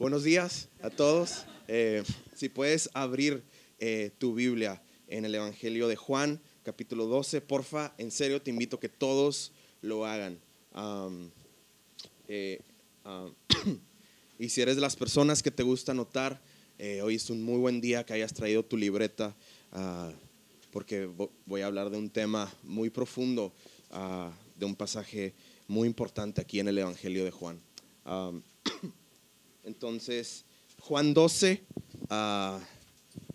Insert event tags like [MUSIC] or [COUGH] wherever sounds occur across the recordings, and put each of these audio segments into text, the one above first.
Buenos días a todos. Eh, si puedes abrir eh, tu Biblia en el Evangelio de Juan, capítulo 12, porfa, en serio te invito a que todos lo hagan. Eh, [CLEARS THROAT] y si eres de las personas que te gusta anotar, hoy es un muy buen día que hayas traído tu libreta, ah, porque vo- voy a hablar de un tema muy profundo, ah, de un pasaje muy importante aquí en el Evangelio de Juan. [CLEARS THROAT] entonces, Juan 12, ah,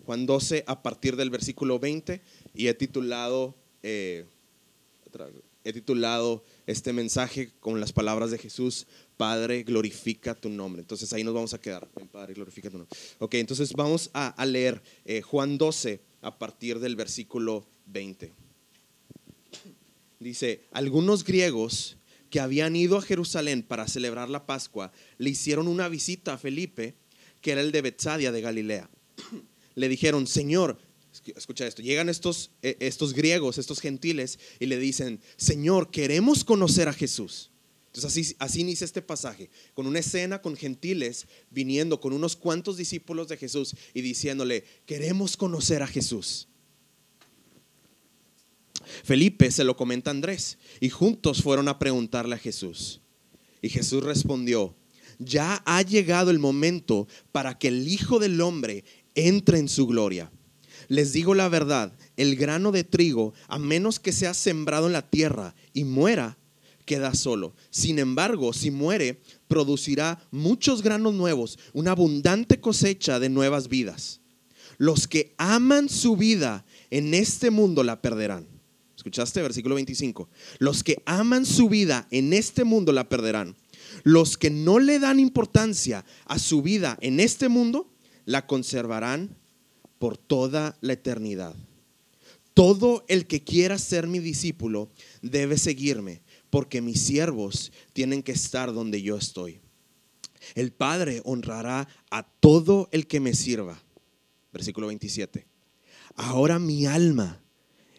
Juan 12 a partir del versículo 20 y he titulado, eh, he titulado este mensaje con las palabras de Jesús, Padre, glorifica tu nombre. Entonces ahí nos vamos a quedar, Padre, glorifica tu nombre. Ok, entonces vamos a, a leer eh, Juan 12 a partir del versículo 20. Dice, algunos griegos que habían ido a Jerusalén para celebrar la Pascua le hicieron una visita a Felipe, que era el de Betsadia de Galilea. [CLEARS THROAT] Le dijeron, Señor, escucha esto, llegan estos, eh, estos griegos, estos gentiles, y le dicen, Señor, queremos conocer a Jesús. Entonces así, así inicia este pasaje, con una escena con gentiles viniendo con unos cuantos discípulos de Jesús y diciéndole, queremos conocer a Jesús. Felipe se lo comenta a Andrés y juntos fueron a preguntarle a Jesús. Y Jesús respondió, ya ha llegado el momento para que el Hijo del Hombre entre en su gloria. Les digo la verdad, el grano de trigo, a menos que sea sembrado en la tierra y muera, queda solo. Sin embargo, si muere, producirá muchos granos nuevos, una abundante cosecha de nuevas vidas. Los que aman su vida en este mundo la perderán. ¿Escuchaste? Versículo 25. Los que aman su vida en este mundo la perderán. Los que no le dan importancia a su vida en este mundo la conservarán por toda la eternidad. Todo el que quiera ser mi discípulo debe seguirme, porque mis siervos tienen que estar donde yo estoy. El Padre honrará a todo el que me sirva. Versículo 27. Ahora mi alma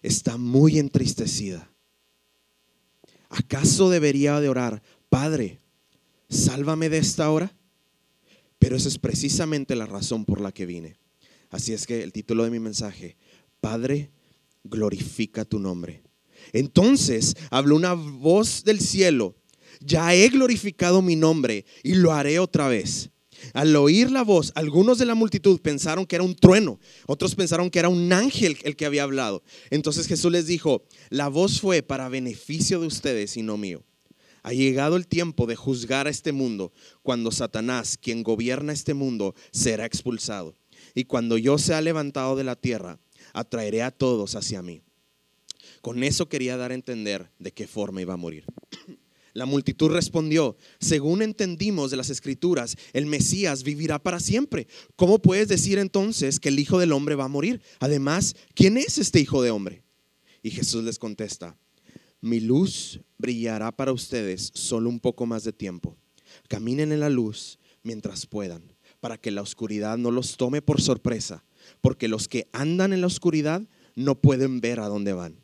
está muy entristecida. ¿Acaso debería de orar, Padre, sálvame de esta hora? Pero esa es precisamente la razón por la que vine. Así es que el título de mi mensaje, Padre, glorifica tu nombre. Entonces habló una voz del cielo, ya he glorificado mi nombre y lo haré otra vez. Al oír la voz, algunos de la multitud pensaron que era un trueno, otros pensaron que era un ángel el que había hablado. Entonces Jesús les dijo, la voz fue para beneficio de ustedes y no mío. Ha llegado el tiempo de juzgar a este mundo, cuando Satanás, quien gobierna este mundo, será expulsado. Y cuando yo sea levantado de la tierra, atraeré a todos hacia mí. Con eso quería dar a entender de qué forma iba a morir. La multitud respondió, según entendimos de las escrituras, el Mesías vivirá para siempre. ¿Cómo puedes decir entonces que el Hijo del Hombre va a morir? Además, ¿quién es este Hijo de Hombre? Y Jesús les contesta, mi luz brillará para ustedes solo un poco más de tiempo. Caminen en la luz mientras puedan, para que la oscuridad no los tome por sorpresa, porque los que andan en la oscuridad no pueden ver a dónde van.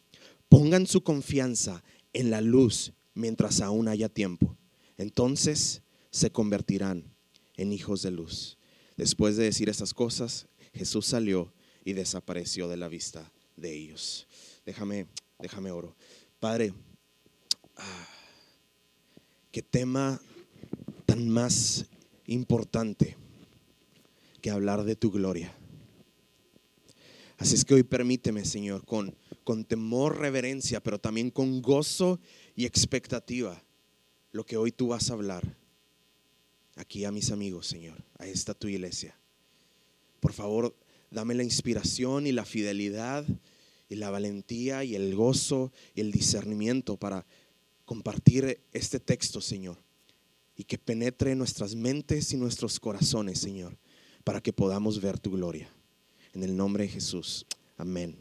Pongan su confianza en la luz mientras aún haya tiempo. Entonces se convertirán en hijos de luz. Después de decir estas cosas, Jesús salió y desapareció de la vista de ellos. Déjame, déjame oro. Padre, ah, qué tema tan más importante que hablar de tu gloria. Así es que hoy permíteme, Señor, con, con temor, reverencia, pero también con gozo y expectativa, lo que hoy tú vas a hablar aquí a mis amigos, Señor, a esta tu iglesia. Por favor, dame la inspiración y la fidelidad y la valentía y el gozo y el discernimiento para compartir este texto, Señor, y que penetre en nuestras mentes y nuestros corazones, Señor, para que podamos ver tu gloria. En el nombre de Jesús. Amén.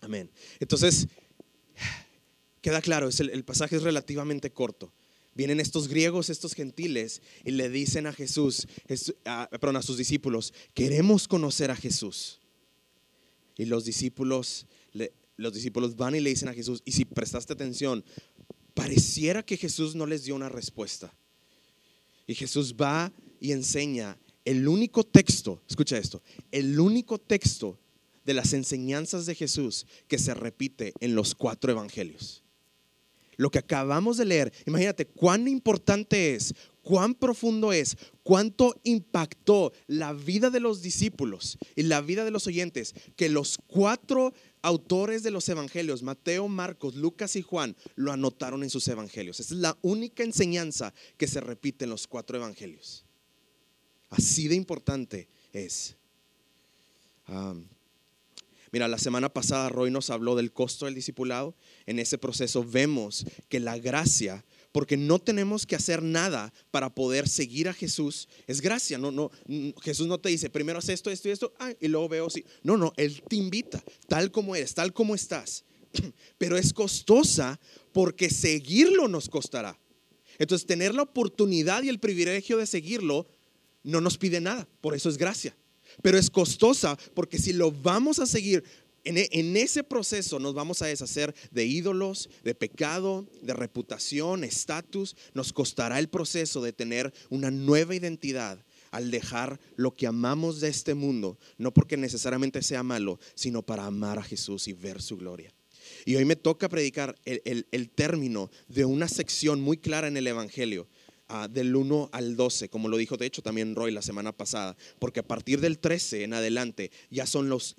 Amén. Entonces, queda claro, es el, pasaje es relativamente corto. Vienen estos griegos, estos gentiles, y le dicen a Jesús, a- perdón, a sus discípulos, queremos conocer a Jesús. Y los discípulos, los discípulos van y le dicen a Jesús, y si prestaste atención, pareciera que Jesús no les dio una respuesta. Y Jesús va y enseña el único texto, escucha esto, el único texto de las enseñanzas de Jesús que se repite en los cuatro evangelios. Lo que acabamos de leer, imagínate cuán importante es, cuán profundo es, cuánto impactó la vida de los discípulos y la vida de los oyentes, que los cuatro autores de los evangelios, Mateo, Marcos, Lucas y Juan, lo anotaron en sus evangelios. Esa es la única enseñanza que se repite en los cuatro evangelios. Así de importante es. Mira, la semana pasada Roy nos habló del costo del discipulado. En ese proceso vemos que la gracia, porque no tenemos que hacer nada para poder seguir a Jesús, es gracia. No, no, Jesús no te dice primero haz esto, esto y esto, y luego veo si. No, no, Él te invita, tal como eres, tal como estás. [CLEARS THROAT] Pero es costosa porque seguirlo nos costará. Entonces, tener la oportunidad y el privilegio de seguirlo no nos pide nada, por eso es gracia. Pero es costosa porque si lo vamos a seguir e, en, ese proceso nos vamos a deshacer de ídolos, de pecado, de reputación, estatus. Nos costará el proceso de tener una nueva identidad al dejar lo que amamos de este mundo, no porque necesariamente sea malo, sino para amar a Jesús y ver su gloria. Y hoy me toca predicar el término de una sección muy clara en el Evangelio Ah, del 1 al 12, como lo dijo de hecho también Roy la semana pasada, porque a partir del 13 en adelante ya son los,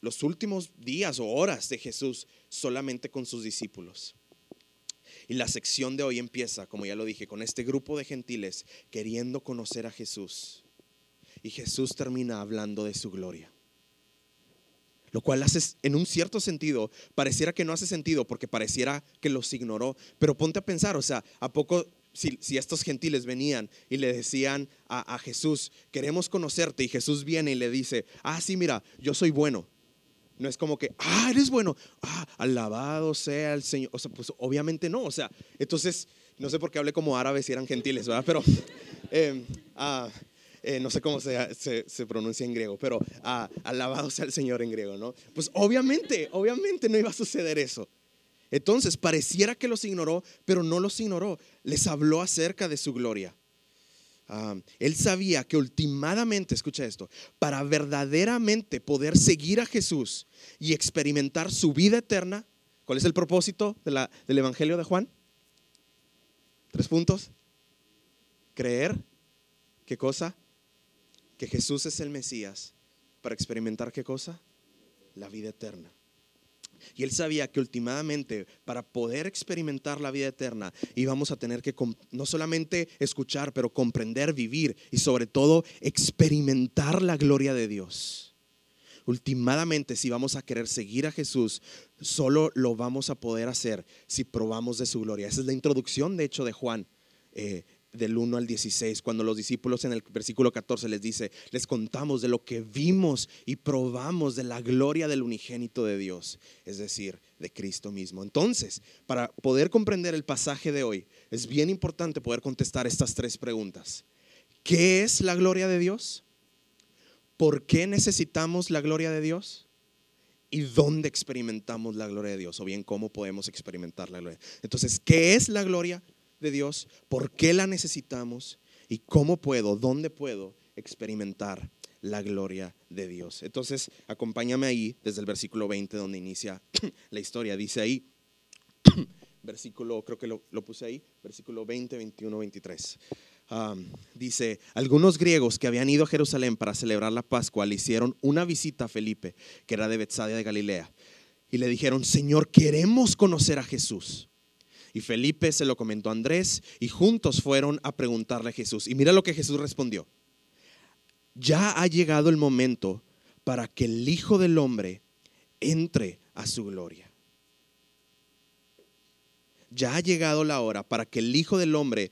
los últimos días o horas de Jesús solamente con sus discípulos. Y la sección de hoy empieza, como ya lo dije, con este grupo de gentiles queriendo conocer a Jesús. Y Jesús termina hablando de su gloria. Lo cual hace, en un cierto sentido, pareciera que no hace sentido porque pareciera que los ignoró. Pero ponte a pensar, o sea, ¿a poco si, estos gentiles venían y le decían a, Jesús, queremos conocerte, y Jesús viene y le dice, ah, sí, mira, yo soy bueno. No es como que, ah, eres bueno, ah, alabado sea el Señor. O sea, pues obviamente no, o sea, entonces, no sé por qué hablé como árabes si eran gentiles, ¿verdad? Pero, [LAUGHS] em, ah, eh, no sé cómo se, se, pronuncia en griego, pero ah, alabado sea el Señor en griego, ¿no? Pues obviamente, obviamente no iba a suceder eso. Entonces, pareciera que los ignoró, pero no los ignoró. Les habló acerca de su gloria. Ah, él sabía que ultimadamente, escucha esto, para verdaderamente poder seguir a Jesús y experimentar su vida eterna, ¿cuál es el propósito del Evangelio de Juan? Tres puntos. Creer, ¿qué cosa? Que Jesús es el Mesías para experimentar qué cosa? La vida eterna. Y él sabía que últimamente para poder experimentar la vida eterna íbamos a tener que no solamente escuchar, pero comprender, vivir y sobre todo experimentar la gloria de Dios. Últimamente, si vamos a querer seguir a Jesús, solo lo vamos a poder hacer si probamos de su gloria. Esa es la introducción, de hecho, de Juan. Eh, del 1 al 16, cuando los discípulos en el versículo 14 les dice, les contamos de lo que vimos y probamos de la gloria del unigénito de Dios, es decir, de Cristo mismo. Entonces, para poder comprender el pasaje de hoy, es bien importante poder contestar estas tres preguntas. ¿Qué es la gloria de Dios? ¿Por qué necesitamos la gloria de Dios? ¿Y dónde experimentamos la gloria de Dios? O bien, ¿cómo podemos experimentar la gloria? Entonces, ¿qué es la gloria? De Dios, por qué la necesitamos y cómo puedo, dónde puedo experimentar la gloria de Dios. Entonces, acompáñame ahí desde el versículo 20 donde inicia [CLEARS THROAT] la historia. Dice ahí, [CLEARS THROAT] versículo, creo que lo, puse ahí, versículo 20, 21, 23. dice, algunos griegos que habían ido a Jerusalén para celebrar la Pascua le hicieron una visita a Felipe, que era de Bethsaida de Galilea, y le dijeron, Señor, queremos conocer a Jesús. Y Felipe se lo comentó a Andrés y juntos fueron a preguntarle a Jesús. Y mira lo que Jesús respondió. Ya ha llegado el momento para que el Hijo del Hombre entre a su gloria. Ya ha llegado la hora para que el Hijo del Hombre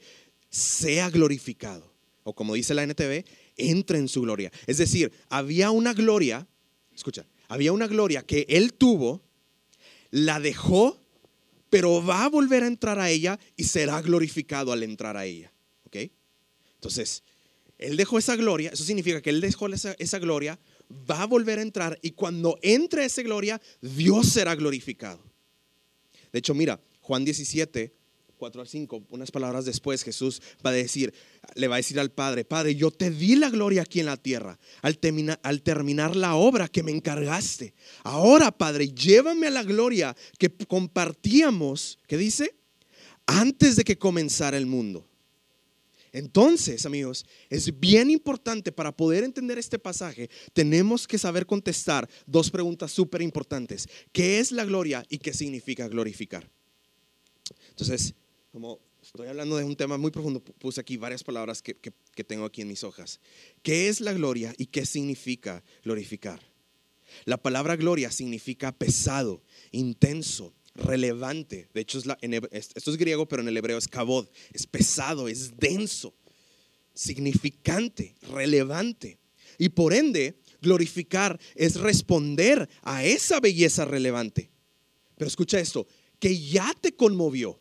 sea glorificado. O como dice la NTV, entre en su gloria. Es decir, había una gloria, escucha, había una gloria que él tuvo, la dejó pero va a volver a entrar a ella y será glorificado al entrar a ella. ¿Ok? Entonces, Él dejó esa gloria, eso significa que Él dejó esa, gloria, va a volver a entrar y cuando entre esa gloria, Dios será glorificado. De hecho, mira, Juan 17, 4 al 5, unas palabras después, Jesús va a decir, le va a decir al Padre, Padre, yo te di la gloria aquí en la tierra al, al terminar la obra que me encargaste. Ahora, Padre, llévame a la gloria que compartíamos, ¿qué dice? Antes de que comenzara el mundo. Entonces, amigos, es bien importante para poder entender este pasaje, tenemos que saber contestar dos preguntas súper importantes. ¿Qué es la gloria y qué significa glorificar? Entonces, como estoy hablando de un tema muy profundo, puse aquí varias palabras que, tengo aquí en mis hojas. ¿Qué es la gloria y qué significa glorificar? La palabra gloria significa pesado, intenso, relevante. De hecho, esto es griego, pero en el hebreo es kabod. Es pesado, es denso, significante, relevante. Y por ende, glorificar es responder a esa belleza relevante. Pero escucha esto, que ya te conmovió.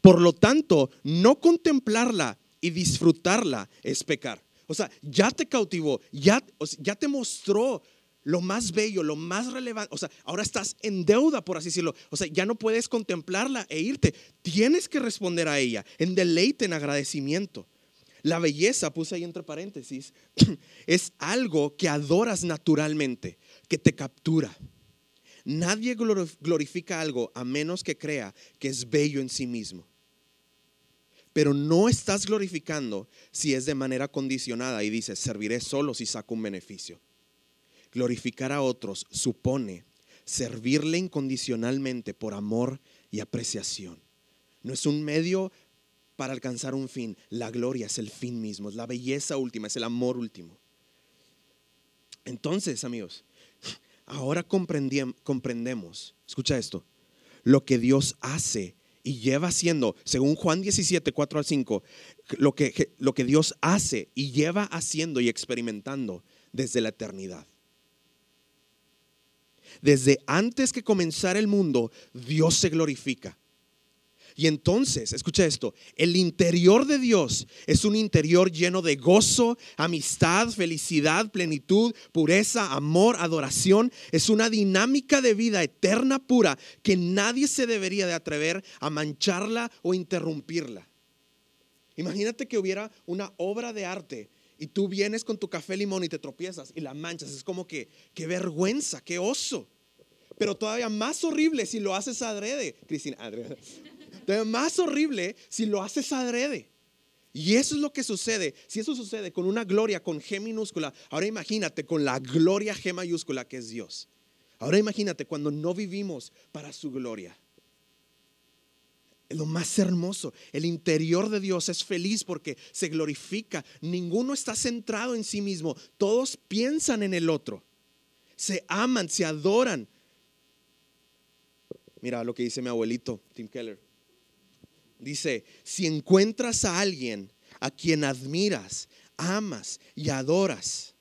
Por lo tanto, no contemplarla y disfrutarla es pecar. O sea, ya te cautivó, ya, ya te mostró lo más bello, lo más relevante. O sea, ahora estás en deuda, por así decirlo. O sea, ya no puedes contemplarla e irte. Tienes que responder a ella en deleite, en agradecimiento. La belleza, puse ahí entre paréntesis, [CLEARS THROAT] es algo que adoras naturalmente, que te captura. Nadie glorifica algo a menos que crea que es bello en sí mismo. Pero no estás glorificando si es de manera condicionada y dices, serviré solo si saco un beneficio. Glorificar a otros supone servirle incondicionalmente por amor y apreciación. No es un medio para alcanzar un fin. La gloria es el fin mismo, es la belleza última, es el amor último. Entonces, amigos, ahora comprendemos, escucha esto, lo que Dios hace y lleva haciendo, según Juan 17, 4 al 5, lo que, lo que Dios hace y lleva haciendo y experimentando desde la eternidad. Desde antes que comenzara el mundo, Dios se glorifica. Y entonces, escucha esto, el interior de Dios es un interior lleno de gozo, amistad, felicidad, plenitud, pureza, amor, adoración. Es una dinámica de vida eterna pura que nadie se debería de atrever a mancharla o interrumpirla. Imagínate que hubiera una obra de arte y tú vienes con tu café limón y te tropiezas y la manchas. Es como que, qué vergüenza, qué oso. Pero todavía más horrible si lo haces adrede, Cristina. Adrede. Todavía más horrible si lo haces adrede. Y eso es lo que sucede. Si eso sucede con una gloria con G minúscula, ahora imagínate con la gloria G mayúscula que es Dios. Ahora imagínate cuando no vivimos para su gloria lo más hermoso. El interior de Dios es feliz porque se glorifica. Ninguno está centrado en sí mismo. Todos piensan en el otro. Se aman, se adoran. Mira lo que dice mi abuelito, Tim Keller. Dice, si encuentras a alguien a quien admiras, amas y adoras,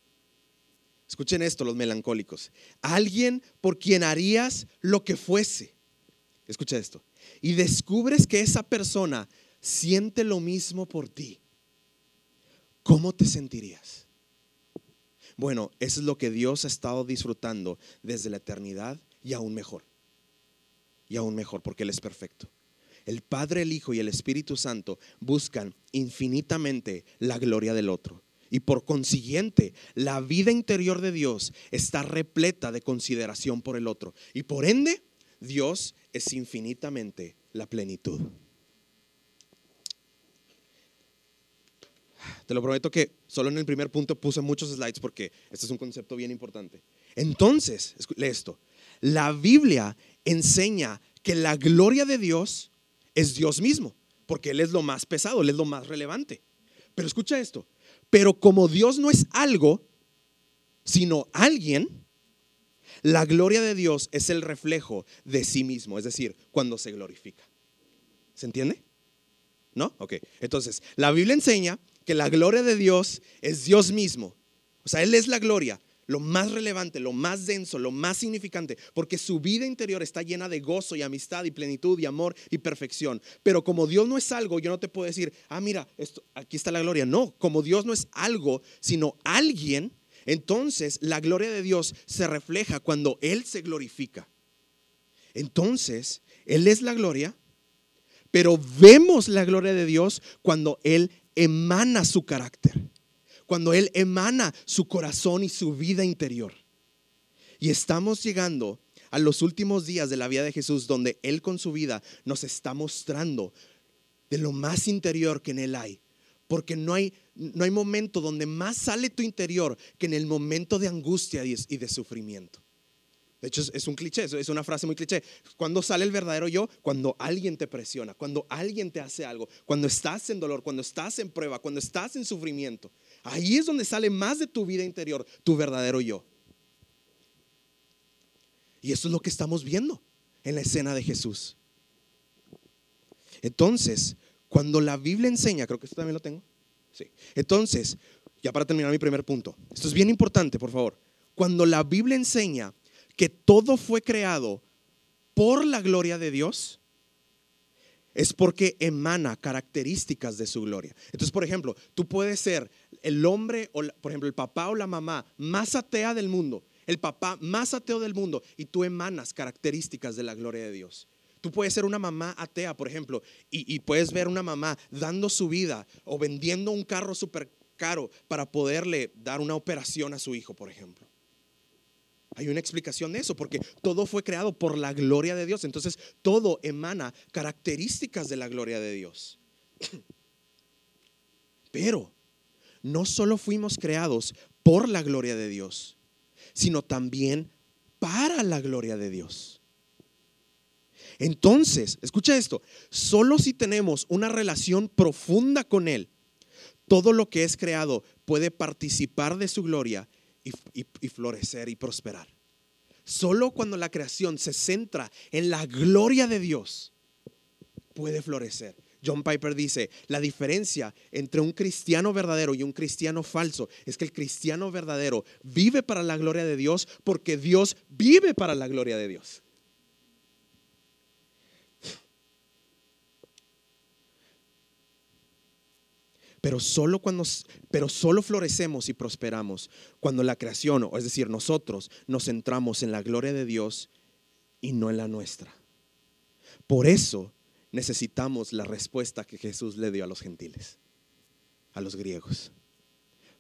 escuchen esto los melancólicos, alguien por quien harías lo que fuese. Escucha esto y descubres que esa persona siente lo mismo por ti, ¿cómo te sentirías? Bueno, eso es lo que Dios ha estado disfrutando desde la eternidad y aún mejor. Y aún mejor porque Él es perfecto. El Padre, el Hijo y el Espíritu Santo buscan infinitamente la gloria del otro. Y por consiguiente, la vida interior de Dios está repleta de consideración por el otro. Y por ende, Dios es infinitamente la plenitud. Te lo prometo que solo en el primer punto puse muchos slides porque este es un concepto bien importante. Entonces, lee esto. La Biblia enseña que la gloria de Dios es Dios mismo, porque Él es lo más pesado, Él es lo más relevante. Pero escucha esto, pero como Dios no es algo, sino alguien, la gloria de Dios es el reflejo de sí mismo, es decir, cuando se glorifica. ¿Se entiende? ¿No? Ok. Entonces, la Biblia enseña que la gloria de Dios es Dios mismo. O sea, Él es la gloria, lo más relevante, lo más denso, lo más significante, porque su vida interior está llena de gozo y amistad y plenitud y amor y perfección. Pero como Dios no es algo, yo no te puedo decir, ah, mira, esto, aquí está la gloria. No, como Dios no es algo, sino alguien, entonces la gloria de Dios se refleja cuando Él se glorifica. Entonces, Él es la gloria, Pero vemos la gloria de Dios cuando Él emana su carácter, cuando Él emana su corazón y su vida interior. Y estamos llegando a los últimos días de la vida de Jesús, donde Él con su vida nos está mostrando de lo más interior que en Él hay. Porque no hay, no hay momento donde más sale tu interior que en el momento de angustia y de sufrimiento. De hecho, es un cliché, es una frase muy cliché. Cuando sale el verdadero yo, cuando alguien te presiona, cuando alguien te hace algo, cuando estás en dolor, cuando estás en prueba, cuando estás en sufrimiento. Ahí es donde sale más de tu vida interior, tu verdadero yo. Y eso es lo que estamos viendo en la escena de Jesús. Entonces, cuando la Biblia enseña, creo que esto también lo tengo. Sí. Entonces, ya para terminar mi primer punto, esto es bien importante, por favor. Cuando la Biblia enseña que todo fue creado por la gloria de Dios, es porque emana características de su gloria. Entonces, por ejemplo, tú puedes ser el hombre, o por ejemplo, el papá o la mamá más atea del mundo, el papá más ateo del mundo, y tú emanas características de la gloria de Dios. Tú puedes ser una mamá atea, por ejemplo, y, puedes ver una mamá dando su vida o vendiendo un carro súper caro para poderle dar una operación a su hijo, por ejemplo. Hay una explicación de eso, porque todo fue creado por la gloria de Dios. Entonces, todo emana características de la gloria de Dios. [CLEARS THROAT] Pero no solo fuimos creados por la gloria de Dios, sino también para la gloria de Dios. Entonces, escucha esto, solo si tenemos una relación profunda con Él, todo lo que es creado puede participar de su gloria y, florecer y prosperar. Solo cuando la creación se centra en la gloria de Dios, puede florecer. John Piper dice, la diferencia entre un cristiano verdadero y un cristiano falso es que el cristiano verdadero vive para la gloria de Dios porque Dios vive para la gloria de Dios. Pero solo cuando pero solo florecemos y prosperamos cuando la creación, o es decir, nosotros nos centramos en la gloria de Dios y no en la nuestra. Por eso necesitamos la respuesta que Jesús le dio a los gentiles, a los griegos.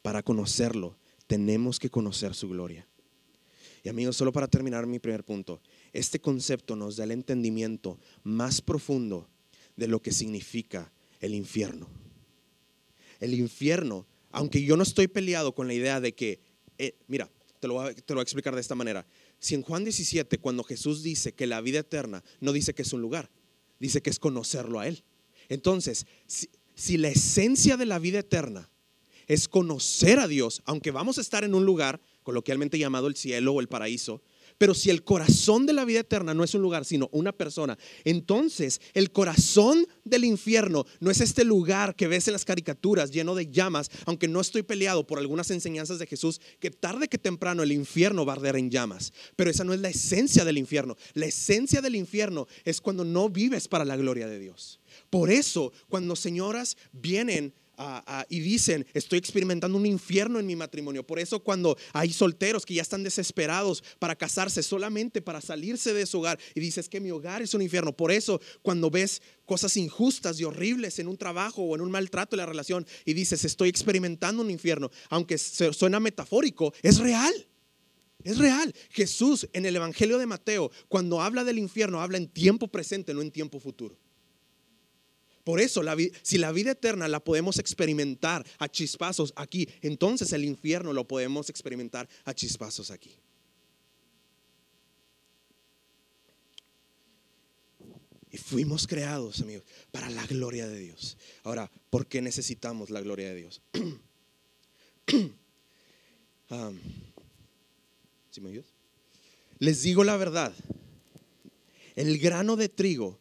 Para conocerlo, tenemos que conocer su gloria. Y amigos, solo para terminar mi primer punto, este concepto nos da el entendimiento más profundo de lo que significa el infierno el infierno, aunque yo no estoy peleado con la idea de que, eh, mira, te lo, voy a, explicar de esta manera. Si en Juan 17, cuando Jesús dice que la vida eterna, no dice que es un lugar, dice que es conocerlo a Él. Entonces, si la esencia de la vida eterna es conocer a Dios, aunque vamos a estar en un lugar, coloquialmente llamado el cielo o el paraíso, pero si el corazón de la vida eterna no es un lugar, sino una persona, entonces el corazón del infierno no es este lugar que ves en las caricaturas lleno de llamas, aunque no estoy peleado por algunas enseñanzas de Jesús, que tarde que temprano el infierno va a arder en llamas. Pero esa no es la esencia del infierno. La esencia del infierno es cuando no vives para la gloria de Dios. Por eso, cuando señoras vienen y dicen, estoy experimentando un infierno en mi matrimonio. Por eso cuando hay solteros que ya están desesperados para casarse solamente para salirse de su hogar y dices que mi hogar es un infierno. Por eso cuando ves cosas injustas y horribles en un trabajo o en un maltrato en la relación y dices, estoy experimentando un infierno, aunque suena metafórico, es real. Es real. Jesús en el Evangelio de Mateo, cuando habla del infierno, habla en tiempo presente, no en tiempo futuro. Por eso, si la vida eterna la podemos experimentar a chispazos aquí, entonces el infierno lo podemos experimentar a chispazos aquí. Y fuimos creados, amigos, para la gloria de Dios. Ahora, ¿por qué necesitamos la gloria de Dios? [CLEARS THROAT] Um, me Les digo la verdad. El grano de trigo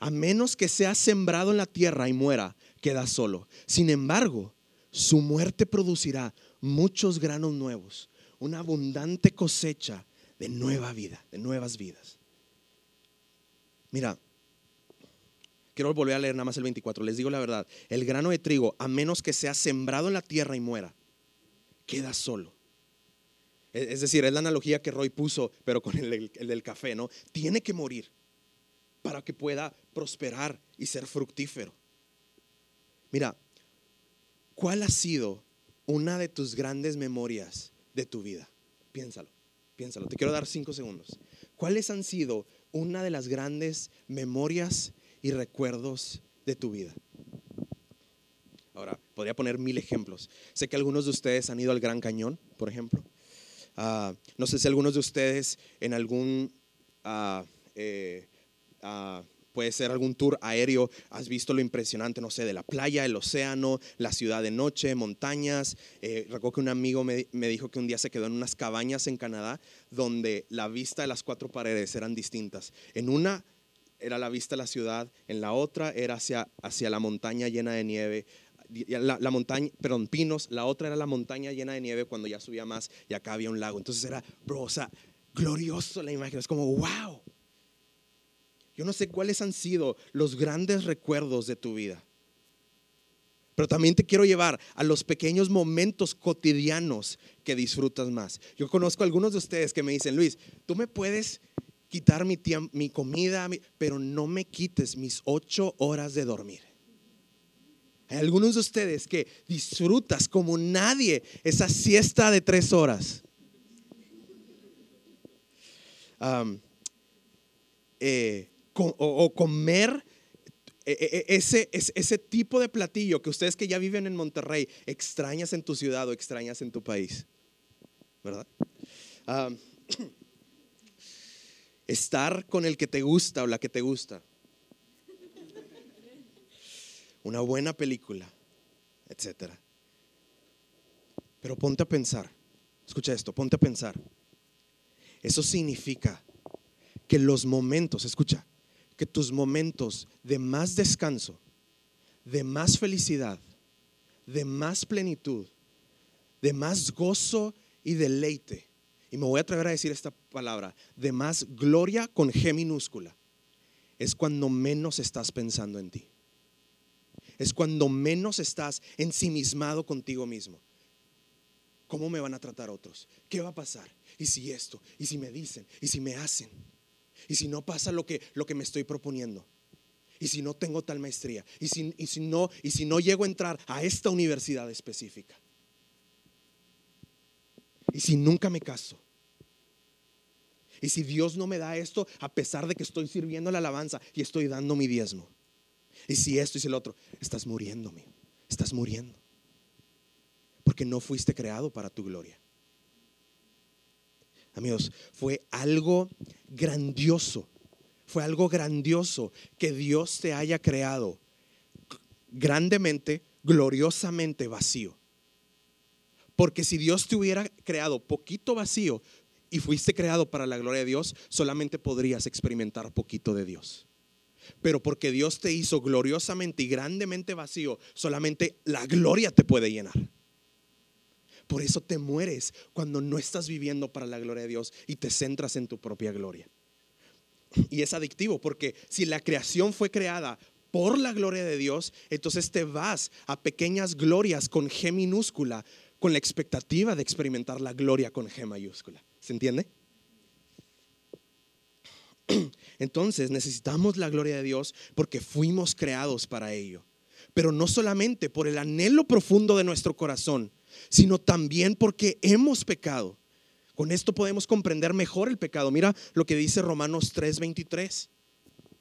a menos que sea sembrado en la tierra y muera, queda solo. Sin embargo, su muerte producirá muchos granos nuevos, una abundante cosecha de nueva vida, de nuevas vidas. Mira, quiero volver a leer nada más el 24. Les digo la verdad, el grano de trigo, a menos que sea sembrado en la tierra y muera, queda solo. Es decir, es la analogía que Roy puso, pero con el, el del café, ¿no? Tiene que morir. Para que pueda prosperar y ser fructífero. Mira, ¿cuál ha sido una de tus grandes memorias de tu vida? Piénsalo, piénsalo. Te quiero dar cinco segundos. ¿Cuáles han sido una de las grandes memorias y recuerdos de tu vida? Ahora, podría poner mil ejemplos. Sé que algunos de ustedes han ido al Gran Cañón, por ejemplo. Ah, no sé si algunos de ustedes en algún ah, eh, ah, puede ser algún tour aéreo, has visto lo impresionante, no sé, de la playa, el océano, la ciudad de noche, montañas. Eh, recuerdo que un amigo me, dijo que un día se quedó en unas cabañas en Canadá donde la vista de las cuatro paredes eran distintas. En una era la vista de la ciudad, en la otra era hacia, hacia la montaña llena de nieve, la, la, montaña, perdón, pinos, la otra era la montaña llena de nieve cuando ya subía más y acá había un lago. Entonces era, bro, o sea, glorioso la imagen, es como, wow. Yo no sé cuáles han sido los grandes recuerdos de tu vida. Pero también te quiero llevar a los pequeños momentos cotidianos que disfrutas más. Yo conozco a algunos de ustedes que me dicen, Luis, tú me puedes quitar mi, mi comida, pero no me quites mis ocho horas de dormir. Hay algunos de ustedes que disfrutas como nadie esa siesta de tres horas. eh, o, comer e, e, e, ese, ese tipo de platillo que ustedes que ya viven en Monterrey extrañas en tu ciudad o extrañas en tu país. ¿Verdad? [CLEARS THROAT] estar con el que te gusta o la que te gusta. Una buena película, etcétera. Pero ponte a pensar, escucha esto, ponte a pensar. Eso significa que los momentos, escucha, que tus momentos de más descanso, de más felicidad, de más plenitud, de más gozo y deleite, y me voy a atrever a decir esta palabra, de más gloria con G minúscula, es cuando menos estás pensando en ti. Es cuando menos estás ensimismado contigo mismo. ¿Cómo me van a tratar otros? ¿Qué va a pasar? ¿Y si esto? ¿Y si me dicen? ¿Y si me hacen? ¿Y si no pasa lo que, lo que me estoy proponiendo? ¿Y si no tengo tal maestría? ¿Y si, y si, no, ¿Y si no llego a entrar a esta universidad específica? ¿Y si nunca me caso? ¿Y si Dios no me da esto a pesar de que estoy sirviendo la alabanza y estoy dando mi diezmo? ¿Y si esto y si el otro? Estás muriendo, mío. Estás muriendo. Porque no fuiste creado para tu gloria. Amigos, fue algo grandioso. Fue algo grandioso que Dios te haya creado grandemente, gloriosamente vacío. Porque si Dios te hubiera creado poquito vacío y fuiste creado para la gloria de Dios, solamente podrías experimentar poquito de Dios. Pero porque Dios te hizo gloriosamente y grandemente vacío, solamente la gloria te puede llenar. Por eso te mueres cuando no estás viviendo para la gloria de Dios y te centras en tu propia gloria. Y es adictivo porque si la creación fue creada por la gloria de Dios, entonces te vas a pequeñas glorias con G minúscula, con la expectativa de experimentar la gloria con G mayúscula. ¿Se entiende? [CLEARS THROAT] Entonces necesitamos la gloria de Dios porque fuimos creados para ello. Pero no solamente por el anhelo profundo de nuestro corazón, sino también porque hemos pecado. Con esto podemos comprender mejor el pecado. Mira lo que dice Romanos 3:23.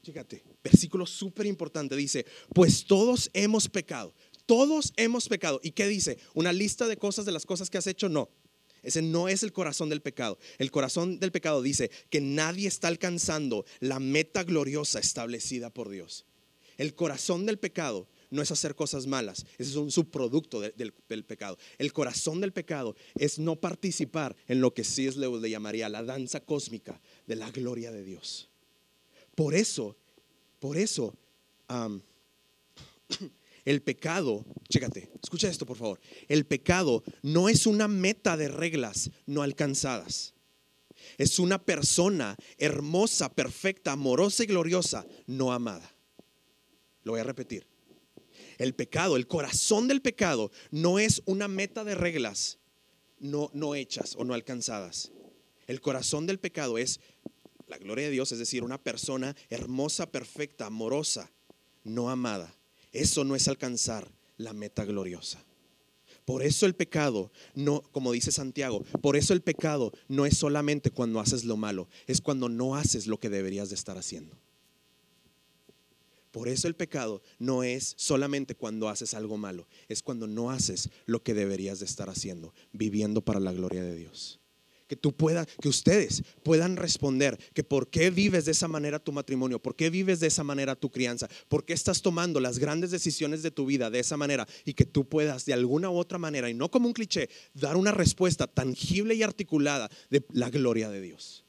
Fíjate, versículo súper importante. Dice, pues todos hemos pecado. Todos hemos pecado. ¿Y qué dice? ¿Una lista de cosas de las cosas que has hecho? No. Ese no es el corazón del pecado. El corazón del pecado dice que nadie está alcanzando la meta gloriosa establecida por Dios. El corazón del pecado no es hacer cosas malas, ese es un subproducto del, pecado. El corazón del pecado es no participar en lo que C.S. Lewis le llamaría la danza cósmica de la gloria de Dios. Por eso, por eso, [CLEARS THROAT] el pecado, chécate, escucha esto por favor, el pecado no es una meta de reglas no alcanzadas. Es una persona hermosa, perfecta, amorosa y gloriosa, no amada. Lo voy a repetir. El pecado, el corazón del pecado, no es una meta de reglas no, no hechas o no alcanzadas. El corazón del pecado es la gloria de Dios, es decir, una persona hermosa, perfecta, amorosa, no amada. Eso no es alcanzar la meta gloriosa. Por eso el pecado, no, como dice Santiago, por eso el pecado no es solamente cuando haces lo malo, es cuando no haces lo que deberías de estar haciendo. Por eso el pecado no es solamente cuando haces algo malo, es cuando no haces lo que deberías de estar haciendo, viviendo para la gloria de Dios que tú puedas, que ustedes puedan responder que por qué vives de esa manera tu matrimonio, por qué vives de esa manera tu crianza, por qué estás tomando las grandes decisiones de tu vida de esa manera y que tú puedas de alguna u otra manera y no como un cliché dar una respuesta tangible y articulada de la gloria de Dios.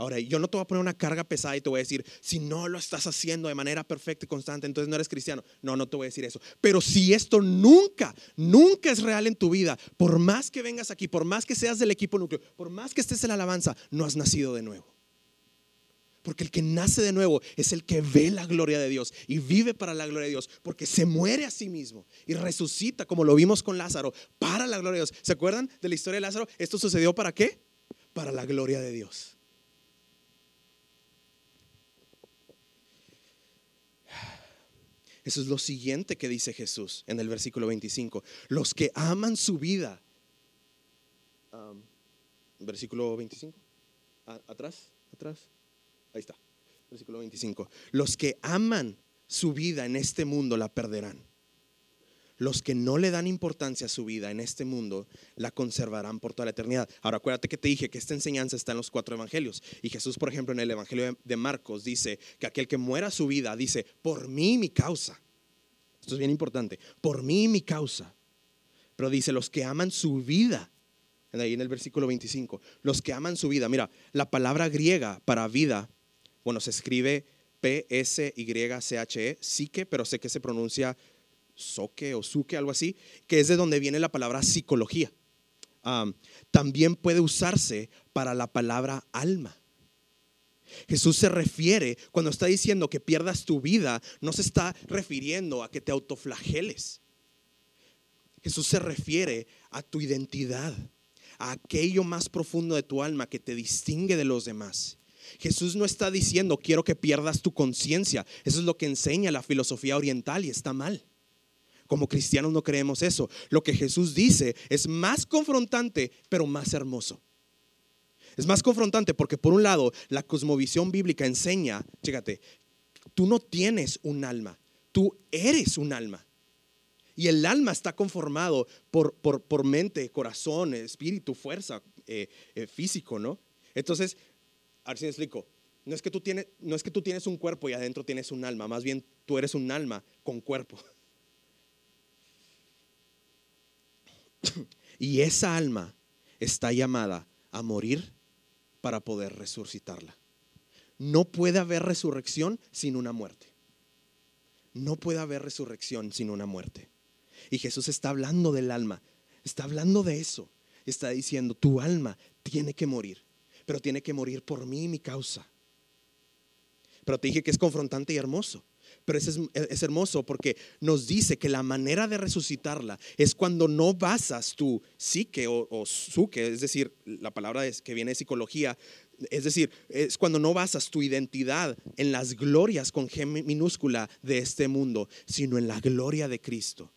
Ahora, yo no te voy a poner una carga pesada y te voy a decir, si no lo estás haciendo de manera perfecta y constante, entonces no eres cristiano. No, no te voy a decir eso. Pero si esto nunca, nunca es real en tu vida, por más que vengas aquí, por más que seas del equipo núcleo, por más que estés en la alabanza, no has nacido de nuevo. Porque el que nace de nuevo es el que ve la gloria de Dios y vive para la gloria de Dios, porque se muere a sí mismo y resucita, como lo vimos con Lázaro, para la gloria de Dios. ¿Se acuerdan de la historia de Lázaro? ¿Esto sucedió para qué? Para la gloria de Dios. Eso es lo siguiente que dice Jesús en el versículo 25. Los que aman su vida. versículo 25. atrás, atrás. Ahí está. Versículo 25. Los que aman su vida en este mundo la perderán. Los que no le dan importancia a su vida en este mundo la conservarán por toda la eternidad. Ahora acuérdate que te dije que esta enseñanza está en los cuatro evangelios. Y Jesús, por ejemplo, en el Evangelio de Marcos dice que aquel que muera su vida dice, por mí mi causa. Esto es bien importante. Por mí mi causa. Pero dice, los que aman su vida. Ahí en el versículo 25. Los que aman su vida. Mira, la palabra griega para vida, bueno, se escribe P-S-Y-C-H-E, psique, pero sé que se pronuncia soque o suque, algo así, que es de donde viene la palabra psicología. también puede usarse para la palabra alma. Jesús se refiere, cuando está diciendo que pierdas tu vida, no se está refiriendo a que te autoflageles. Jesús se refiere a tu identidad, a aquello más profundo de tu alma que te distingue de los demás. Jesús no está diciendo quiero que pierdas tu conciencia. Eso es lo que enseña la filosofía oriental y está mal. Como cristianos no creemos eso. Lo que Jesús dice es más confrontante, pero más hermoso. Es más confrontante porque por un lado la cosmovisión bíblica enseña, fíjate, tú no tienes un alma, tú eres un alma. Y el alma está conformado por, por, mente, corazón, espíritu, fuerza, eh, eh, físico, ¿no? Entonces, a ver si explico. No es, que tú tienes, no es que tú tienes un cuerpo y adentro tienes un alma, más bien tú eres un alma con cuerpo. [LAUGHS] [COUGHS] Y esa alma está llamada a morir para poder resucitarla. No puede haber resurrección sin una muerte. No puede haber resurrección sin una muerte. Y Jesús está hablando del alma, está hablando de eso. Está diciendo, tu alma tiene que morir, pero tiene que morir por mí y mi causa. Pero te dije que es confrontante y hermoso. Pero es, hermoso porque nos dice que la manera de resucitarla es cuando no basas tu psique o, o suque, es decir, la palabra es, que viene de psicología, es decir, es cuando no basas tu identidad en las glorias con G minúscula de este mundo, sino en la gloria de Cristo.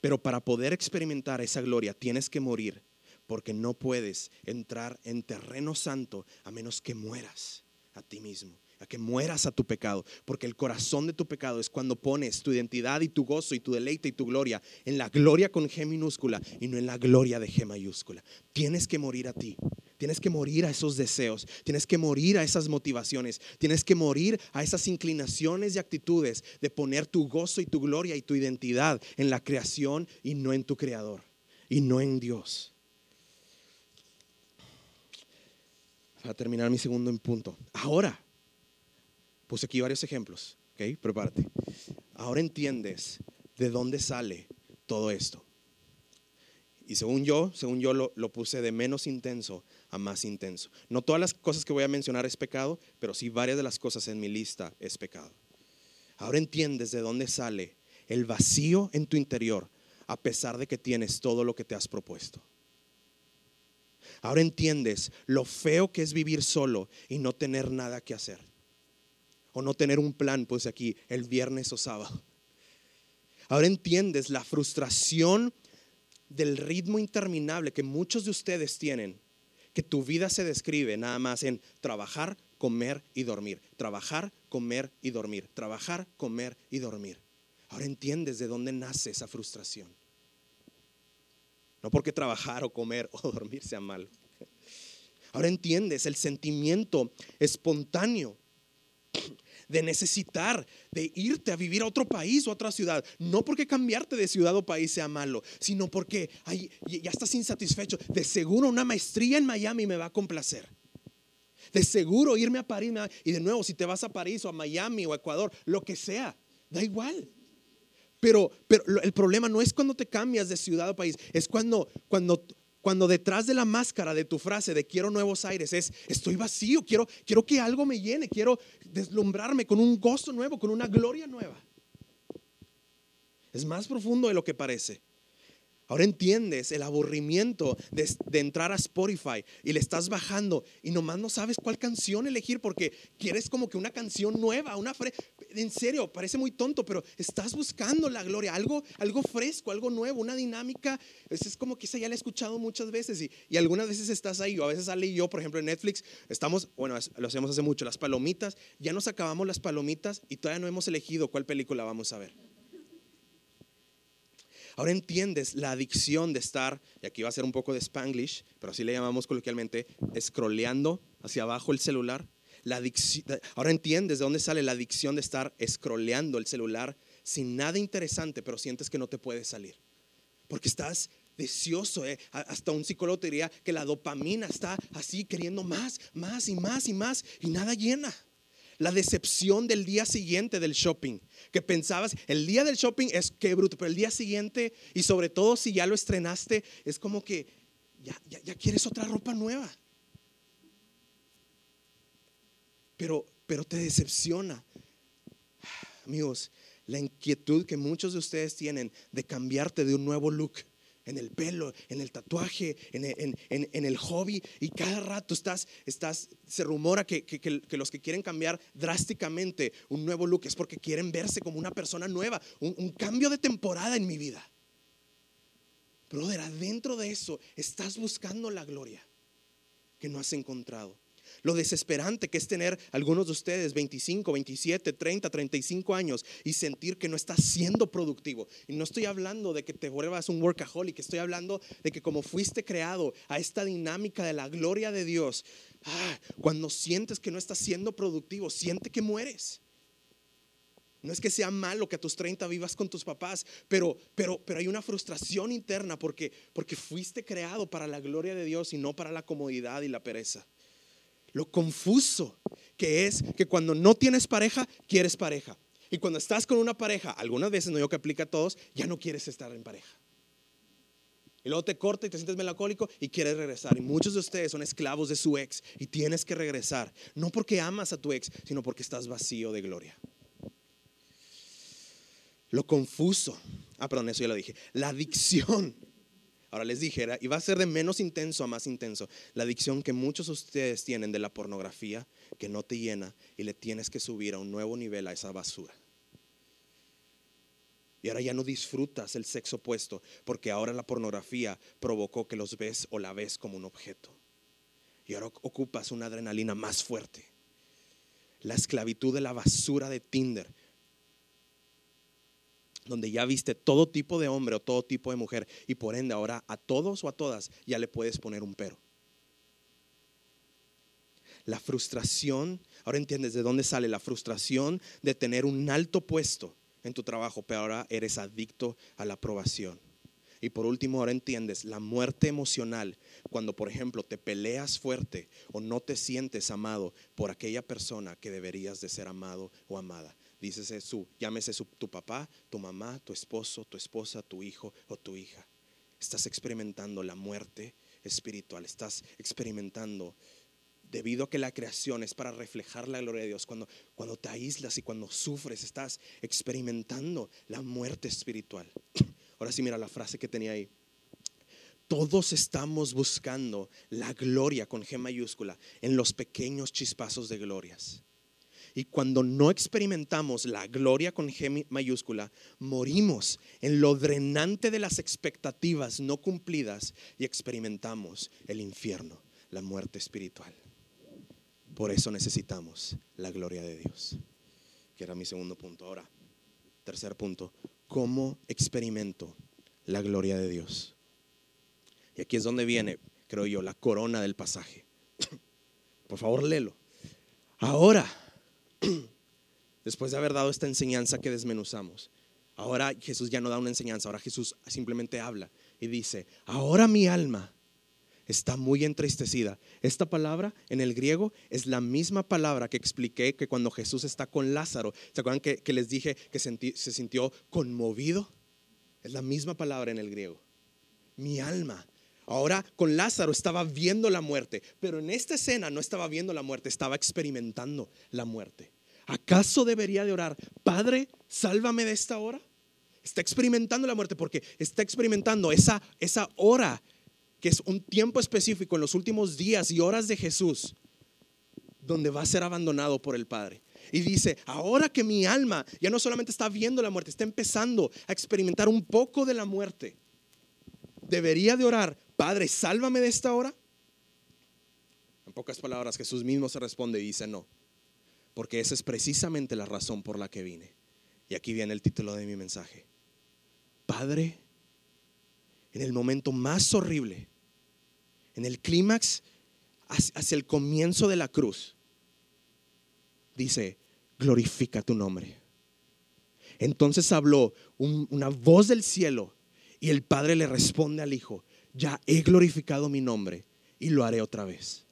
Pero para poder experimentar esa gloria tienes que morir, porque no puedes entrar en terreno santo a menos que mueras a ti mismo a que mueras a tu pecado, porque el corazón de tu pecado es cuando pones tu identidad y tu gozo y tu deleite y tu gloria en la gloria con G minúscula y no en la gloria de G mayúscula. Tienes que morir a ti, tienes que morir a esos deseos, tienes que morir a esas motivaciones, tienes que morir a esas inclinaciones y actitudes de poner tu gozo y tu gloria y tu identidad en la creación y no en tu creador y no en Dios. Para terminar mi segundo punto. Ahora, Puse aquí varios ejemplos, ¿ok? Prepárate. Ahora entiendes de dónde sale todo esto. Y según yo, según yo lo, puse de menos intenso a más intenso. No todas las cosas que voy a mencionar es pecado, pero sí varias de las cosas en mi lista es pecado. Ahora entiendes de dónde sale el vacío en tu interior a pesar de que tienes todo lo que te has propuesto. Ahora entiendes lo feo que es vivir solo y no tener nada que hacer. O no tener un plan, pues aquí, el viernes o sábado. Ahora entiendes la frustración del ritmo interminable que muchos de ustedes tienen, que tu vida se describe nada más en trabajar, comer y dormir, trabajar, comer y dormir, trabajar, comer y dormir. Ahora entiendes de dónde nace esa frustración. No porque trabajar o comer o [LAUGHS] dormir sea malo. Ahora entiendes el sentimiento espontáneo de necesitar, de irte a vivir a otro país o a otra ciudad. No porque cambiarte de ciudad o país sea malo, sino porque ya estás insatisfecho. De seguro una maestría en Miami me va a complacer. De seguro irme a París. Y de nuevo, si te vas a París o a Miami o a Ecuador, lo que sea, da igual. Pero, pero el problema no es cuando te cambias de ciudad o país, es cuando, cuando cuando detrás de la máscara de tu frase de quiero nuevos aires es estoy vacío, quiero, quiero que algo me llene, quiero deslumbrarme con un gozo nuevo, con una gloria nueva. Es más profundo de lo que parece. Ahora entiendes el aburrimiento de, entrar a Spotify y le estás bajando y nomás no sabes cuál canción elegir porque quieres como que una canción nueva, una en serio, parece muy tonto, pero estás buscando la gloria, algo, algo fresco, algo nuevo, una dinámica. Es, como que esa ya la he escuchado muchas veces y, y, algunas veces estás ahí, o a veces sale yo, por ejemplo, en Netflix, estamos, bueno, lo hacemos hace mucho, las palomitas, ya nos acabamos las palomitas y todavía no hemos elegido cuál película vamos a ver. Ahora entiendes la adicción de estar, y aquí va a ser un poco de spanglish, pero así le llamamos coloquialmente, scrolleando hacia abajo el celular. La ahora entiendes de dónde sale la adicción de estar scrolleando el celular sin nada interesante, pero sientes que no te puedes salir. Porque estás deseoso. Eh. Hasta un psicólogo te diría que la dopamina está así queriendo más, más y más y más y nada llena la decepción del día siguiente del shopping. Que pensabas, el día del shopping es que bruto, pero el día siguiente, y sobre todo si ya lo estrenaste, es como que ya, ya, quieres otra ropa nueva. Pero, pero te decepciona. [SIGHS] Amigos, la inquietud que muchos de ustedes tienen de cambiarte de un nuevo look en el pelo, en el tatuaje, en, el hobby. Y cada rato estás, estás se rumora que, los que quieren cambiar drásticamente un nuevo look es porque quieren verse como una persona nueva, un, un cambio de temporada en mi vida. Brother, adentro de eso estás buscando la gloria que no has encontrado lo desesperante que es tener algunos de ustedes 25, 27, 30, 35 años y sentir que no estás siendo productivo. Y no estoy hablando de que te vuelvas un workaholic, estoy hablando de que como fuiste creado a esta dinámica de la gloria de Dios, ah, cuando sientes que no estás siendo productivo, siente que mueres. No es que sea malo que a tus 30 vivas con tus papás, pero, pero, pero hay una frustración interna porque, porque fuiste creado para la gloria de Dios y no para la comodidad y la pereza lo confuso que es que cuando no tienes pareja, quieres pareja. Y cuando estás con una pareja, algunas veces, no yo que aplica a todos, ya no quieres estar en pareja. Y luego te corta y te sientes melancólico y quieres regresar. Y muchos de ustedes son esclavos de su ex y tienes que regresar. No porque amas a tu ex, sino porque estás vacío de gloria. Lo confuso. Ah, perdón, eso ya lo dije. La adicción Ahora les dijera, y va a ser de menos intenso a más intenso, la adicción que muchos de ustedes tienen de la pornografía, que no te llena y le tienes que subir a un nuevo nivel a esa basura. Y ahora ya no disfrutas el sexo opuesto, porque ahora la pornografía provocó que los ves o la ves como un objeto. Y ahora ocupas una adrenalina más fuerte. La esclavitud de la basura de Tinder donde ya viste todo tipo de hombre o todo tipo de mujer y por ende ahora a todos o a todas ya le puedes poner un pero. La frustración, ahora entiendes de dónde sale la frustración de tener un alto puesto en tu trabajo, pero ahora eres adicto a la aprobación. Y por último, ahora entiendes la muerte emocional cuando, por ejemplo, te peleas fuerte o no te sientes amado por aquella persona que deberías de ser amado o amada. Dícese su, llámese su, tu papá, tu mamá, tu esposo, tu esposa, tu hijo o tu hija. Estás experimentando la muerte espiritual, estás experimentando debido a que la creación es para reflejar la gloria de Dios. Cuando, cuando te aíslas y cuando sufres, estás experimentando la muerte espiritual. [CLEARS THROAT] Ahora sí, mira la frase que tenía ahí. Todos estamos buscando la gloria con G mayúscula en los pequeños chispazos de glorias. Y cuando no experimentamos la gloria con G mayúscula, morimos en lo drenante de las expectativas no cumplidas y experimentamos el infierno, la muerte espiritual. Por eso necesitamos la gloria de Dios, que era mi segundo punto. Ahora, tercer punto, ¿cómo experimento la gloria de Dios? Y aquí es donde viene, creo yo, la corona del pasaje. [COUGHS] Por favor, léelo. Ahora [CLEARS THROAT] después de haber dado esta enseñanza que desmenuzamos, ahora Jesús ya no da una enseñanza, ahora Jesús simplemente habla y dice, ahora mi alma está muy entristecida. Esta palabra en el griego es la misma palabra que expliqué que cuando Jesús está con Lázaro, ¿se acuerdan que, les dije que se sintió conmovido? Es la misma palabra en el griego. Mi alma Ahora con Lázaro estaba viendo la muerte, pero en esta escena no estaba viendo la muerte, estaba experimentando la muerte. ¿Acaso debería de orar, Padre, sálvame de esta hora? Está experimentando la muerte porque está experimentando esa, esa hora que es un tiempo específico en los últimos días y horas de Jesús, donde va a ser abandonado por el Padre. Y dice, ahora que mi alma ya no solamente está viendo la muerte, está empezando a experimentar un poco de la muerte, debería de orar, Padre, sálvame de esta hora. En pocas palabras, Jesús mismo se responde y dice, no, porque esa es precisamente la razón por la que vine. Y aquí viene el título de mi mensaje. Padre, en el momento más horrible, en el clímax hacia el comienzo de la cruz, dice, glorifica tu nombre. Entonces habló una voz del cielo y el Padre le responde al Hijo, ya he glorificado mi nombre y lo haré otra vez.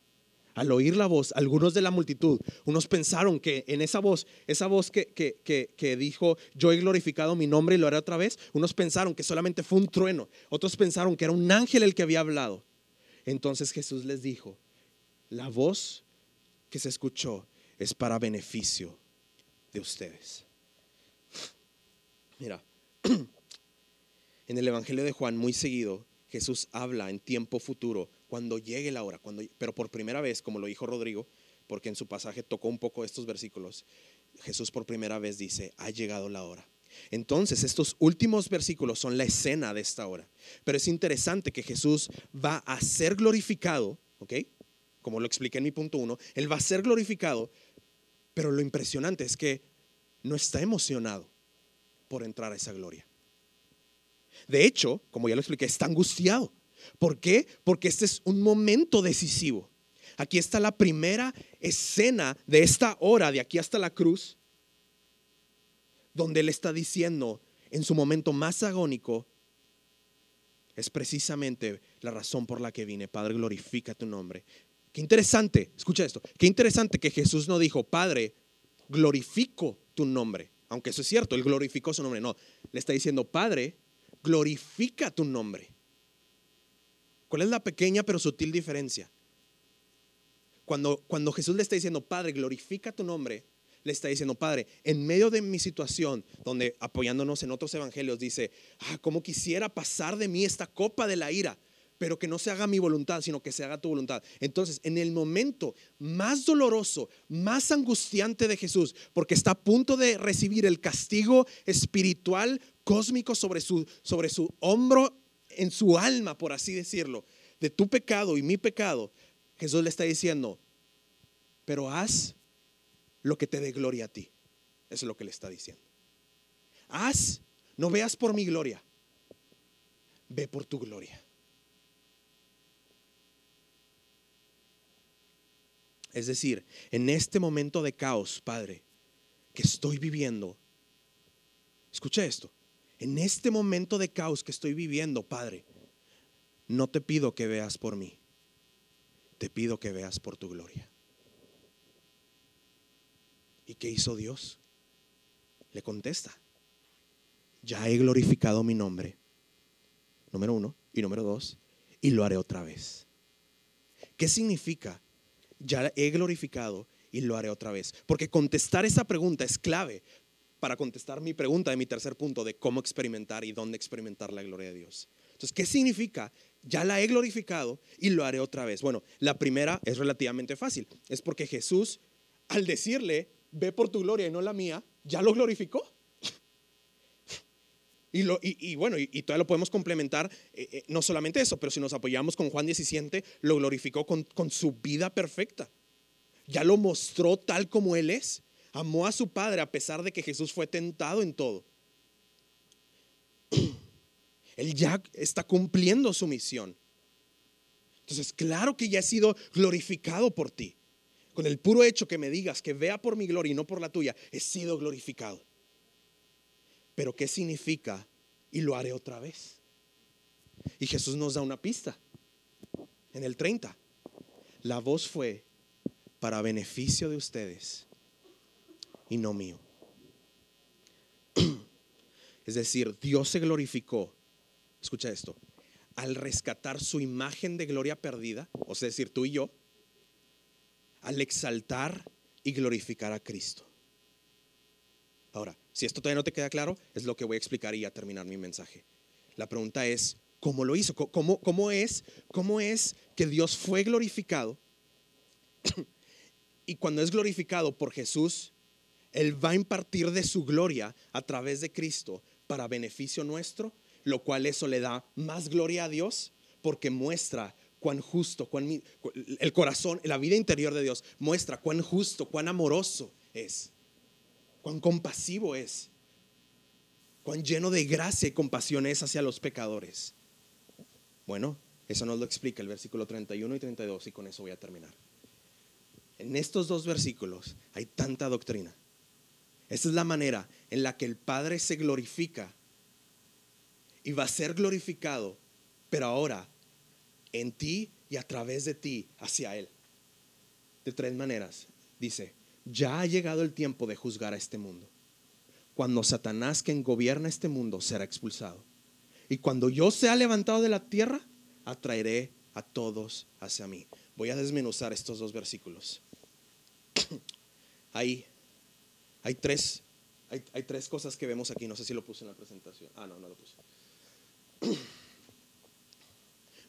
Al oír la voz, algunos de la multitud, unos pensaron que en esa voz, esa voz que, que, dijo, yo he glorificado mi nombre y lo haré otra vez, unos pensaron que solamente fue un trueno, otros pensaron que era un ángel el que había hablado. Entonces Jesús les dijo, la voz que se escuchó es para beneficio de ustedes. [LAUGHS] Mira, [CLEARS THROAT] en el Evangelio de Juan muy seguido Jesús habla en tiempo futuro, cuando llegue la hora, cuando, pero por primera vez, como lo dijo Rodrigo, porque en su pasaje tocó un poco estos versículos, Jesús por primera vez dice, ha llegado la hora. Entonces, estos últimos versículos son la escena de esta hora. Pero es interesante que Jesús va a ser glorificado, ¿ok? Como lo expliqué en mi punto uno, Él va a ser glorificado, pero lo impresionante es que no está emocionado por entrar a esa gloria. De hecho, como ya lo expliqué, está angustiado. ¿Por qué? Porque este es un momento decisivo. Aquí está la primera escena de esta hora, de aquí hasta la cruz, donde él está diciendo en su momento más agónico, es precisamente la razón por la que vine. Padre, glorifica tu nombre. Qué interesante, escucha esto, qué interesante que Jesús no dijo, Padre, glorifico tu nombre. Aunque eso es cierto, él glorificó su nombre. No, le está diciendo, Padre, glorifica tu nombre. ¿Cuál es la pequeña pero sutil diferencia? Cuando, cuando Jesús le está diciendo, Padre, glorifica tu nombre, le está diciendo, Padre, en medio de mi situación, donde apoyándonos en otros evangelios, dice, ah, como quisiera pasar de mí esta copa de la ira, pero que no se haga mi voluntad, sino que se haga tu voluntad. Entonces, en el momento más doloroso, más angustiante de Jesús, porque está a punto de recibir el castigo espiritual cósmico sobre su, sobre su hombro, en su alma, por así decirlo, de tu pecado y mi pecado, Jesús le está diciendo, pero haz lo que te dé gloria a ti. Eso es lo que le está diciendo. Haz, no veas por mi gloria, ve por tu gloria. Es decir, en este momento de caos, Padre, que estoy viviendo, escucha esto, en este momento de caos que estoy viviendo, Padre, no te pido que veas por mí, te pido que veas por tu gloria. ¿Y qué hizo Dios? Le contesta, ya he glorificado mi nombre, número uno, y número dos, y lo haré otra vez. ¿Qué significa? Ya he glorificado y lo haré otra vez. Porque contestar esa pregunta es clave para contestar mi pregunta de mi tercer punto de cómo experimentar y dónde experimentar la gloria de Dios. Entonces, ¿qué significa ya la he glorificado y lo haré otra vez. Bueno, la primera es relativamente fácil. Es porque Jesús, al decirle, ve por tu gloria y no la mía, ya lo glorificó. Y, lo, y, bueno, y, todavía lo podemos complementar, eh, eh, no solamente eso, pero si nos apoyamos con Juan 17, lo glorificó con su vida perfecta. Ya lo mostró tal como Él es. Amó a su Padre a pesar de que Jesús fue tentado en todo. [CLEARS THROAT] Él ya está cumpliendo su misión. Entonces, claro que ya he sido glorificado por ti. Con el puro hecho que me digas que vea por mi gloria y no por la tuya, he sido glorificado. Pero ¿qué significa? Y lo haré otra vez. Y Jesús nos da una pista. En el 30, la voz fue para beneficio de ustedes y no mío. [CLEARS THROAT] Es decir, Dios se glorificó escucha esto, al rescatar su imagen de gloria perdida, o sea, decir, tú y yo, al exaltar y glorificar a Cristo. Ahora, si esto todavía no te queda claro, es lo que voy a explicar y a terminar mi mensaje. La pregunta es, ¿cómo lo hizo? ¿Cómo, cómo es, cómo es que Dios fue glorificado? [CLEARS THROAT] y cuando es glorificado por Jesús, Él va a impartir de su gloria a través de Cristo para beneficio nuestro lo cual eso le da más gloria a Dios porque muestra cuán justo, cuán, el corazón, la vida interior de Dios muestra cuán justo, cuán amoroso es, cuán compasivo es, cuán lleno de gracia y compasión es hacia los pecadores. Bueno, eso nos lo explica el versículo 31 y 32 y con eso voy a terminar. En estos dos versículos hay tanta doctrina. Esta es la manera en la que el Padre se glorifica y va a ser glorificado, pero ahora en ti y a través de ti hacia Él. De tres maneras. Dice, ya ha llegado el tiempo de juzgar a este mundo. Cuando Satanás, quien gobierna este mundo, será expulsado. Y cuando yo sea levantado de la tierra, atraeré a todos hacia mí. Voy a desmenuzar estos dos versículos. [CLEARS THROAT] Ahí hay tres, hay, tres cosas que vemos aquí. No sé si lo puse en la presentación. Ah, no, no lo puse. [CLEARS THROAT]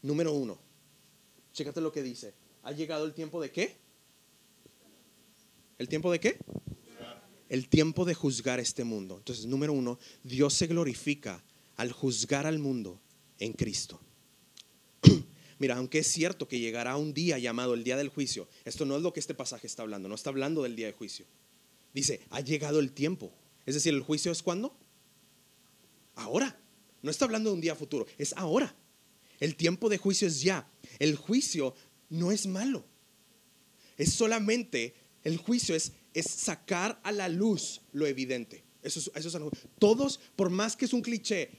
Número uno, chécate lo que dice. ¿Ha llegado el tiempo de qué? ¿El tiempo de qué? El tiempo de juzgar este mundo. Entonces, número uno, Dios se glorifica al juzgar al mundo en Cristo. [CLEARS THROAT] Mira, aunque es cierto que llegará un día llamado el día del juicio, esto no es lo que este pasaje está hablando, no está hablando del día de juicio. Dice, ha llegado el tiempo. Es decir, ¿el juicio es cuándo? Ahora. No está hablando de un día futuro, es ahora. El tiempo de juicio es ya. El juicio no es malo. Es solamente, el juicio es, es sacar a la luz lo evidente. Eso eso todos, por más que es un cliché,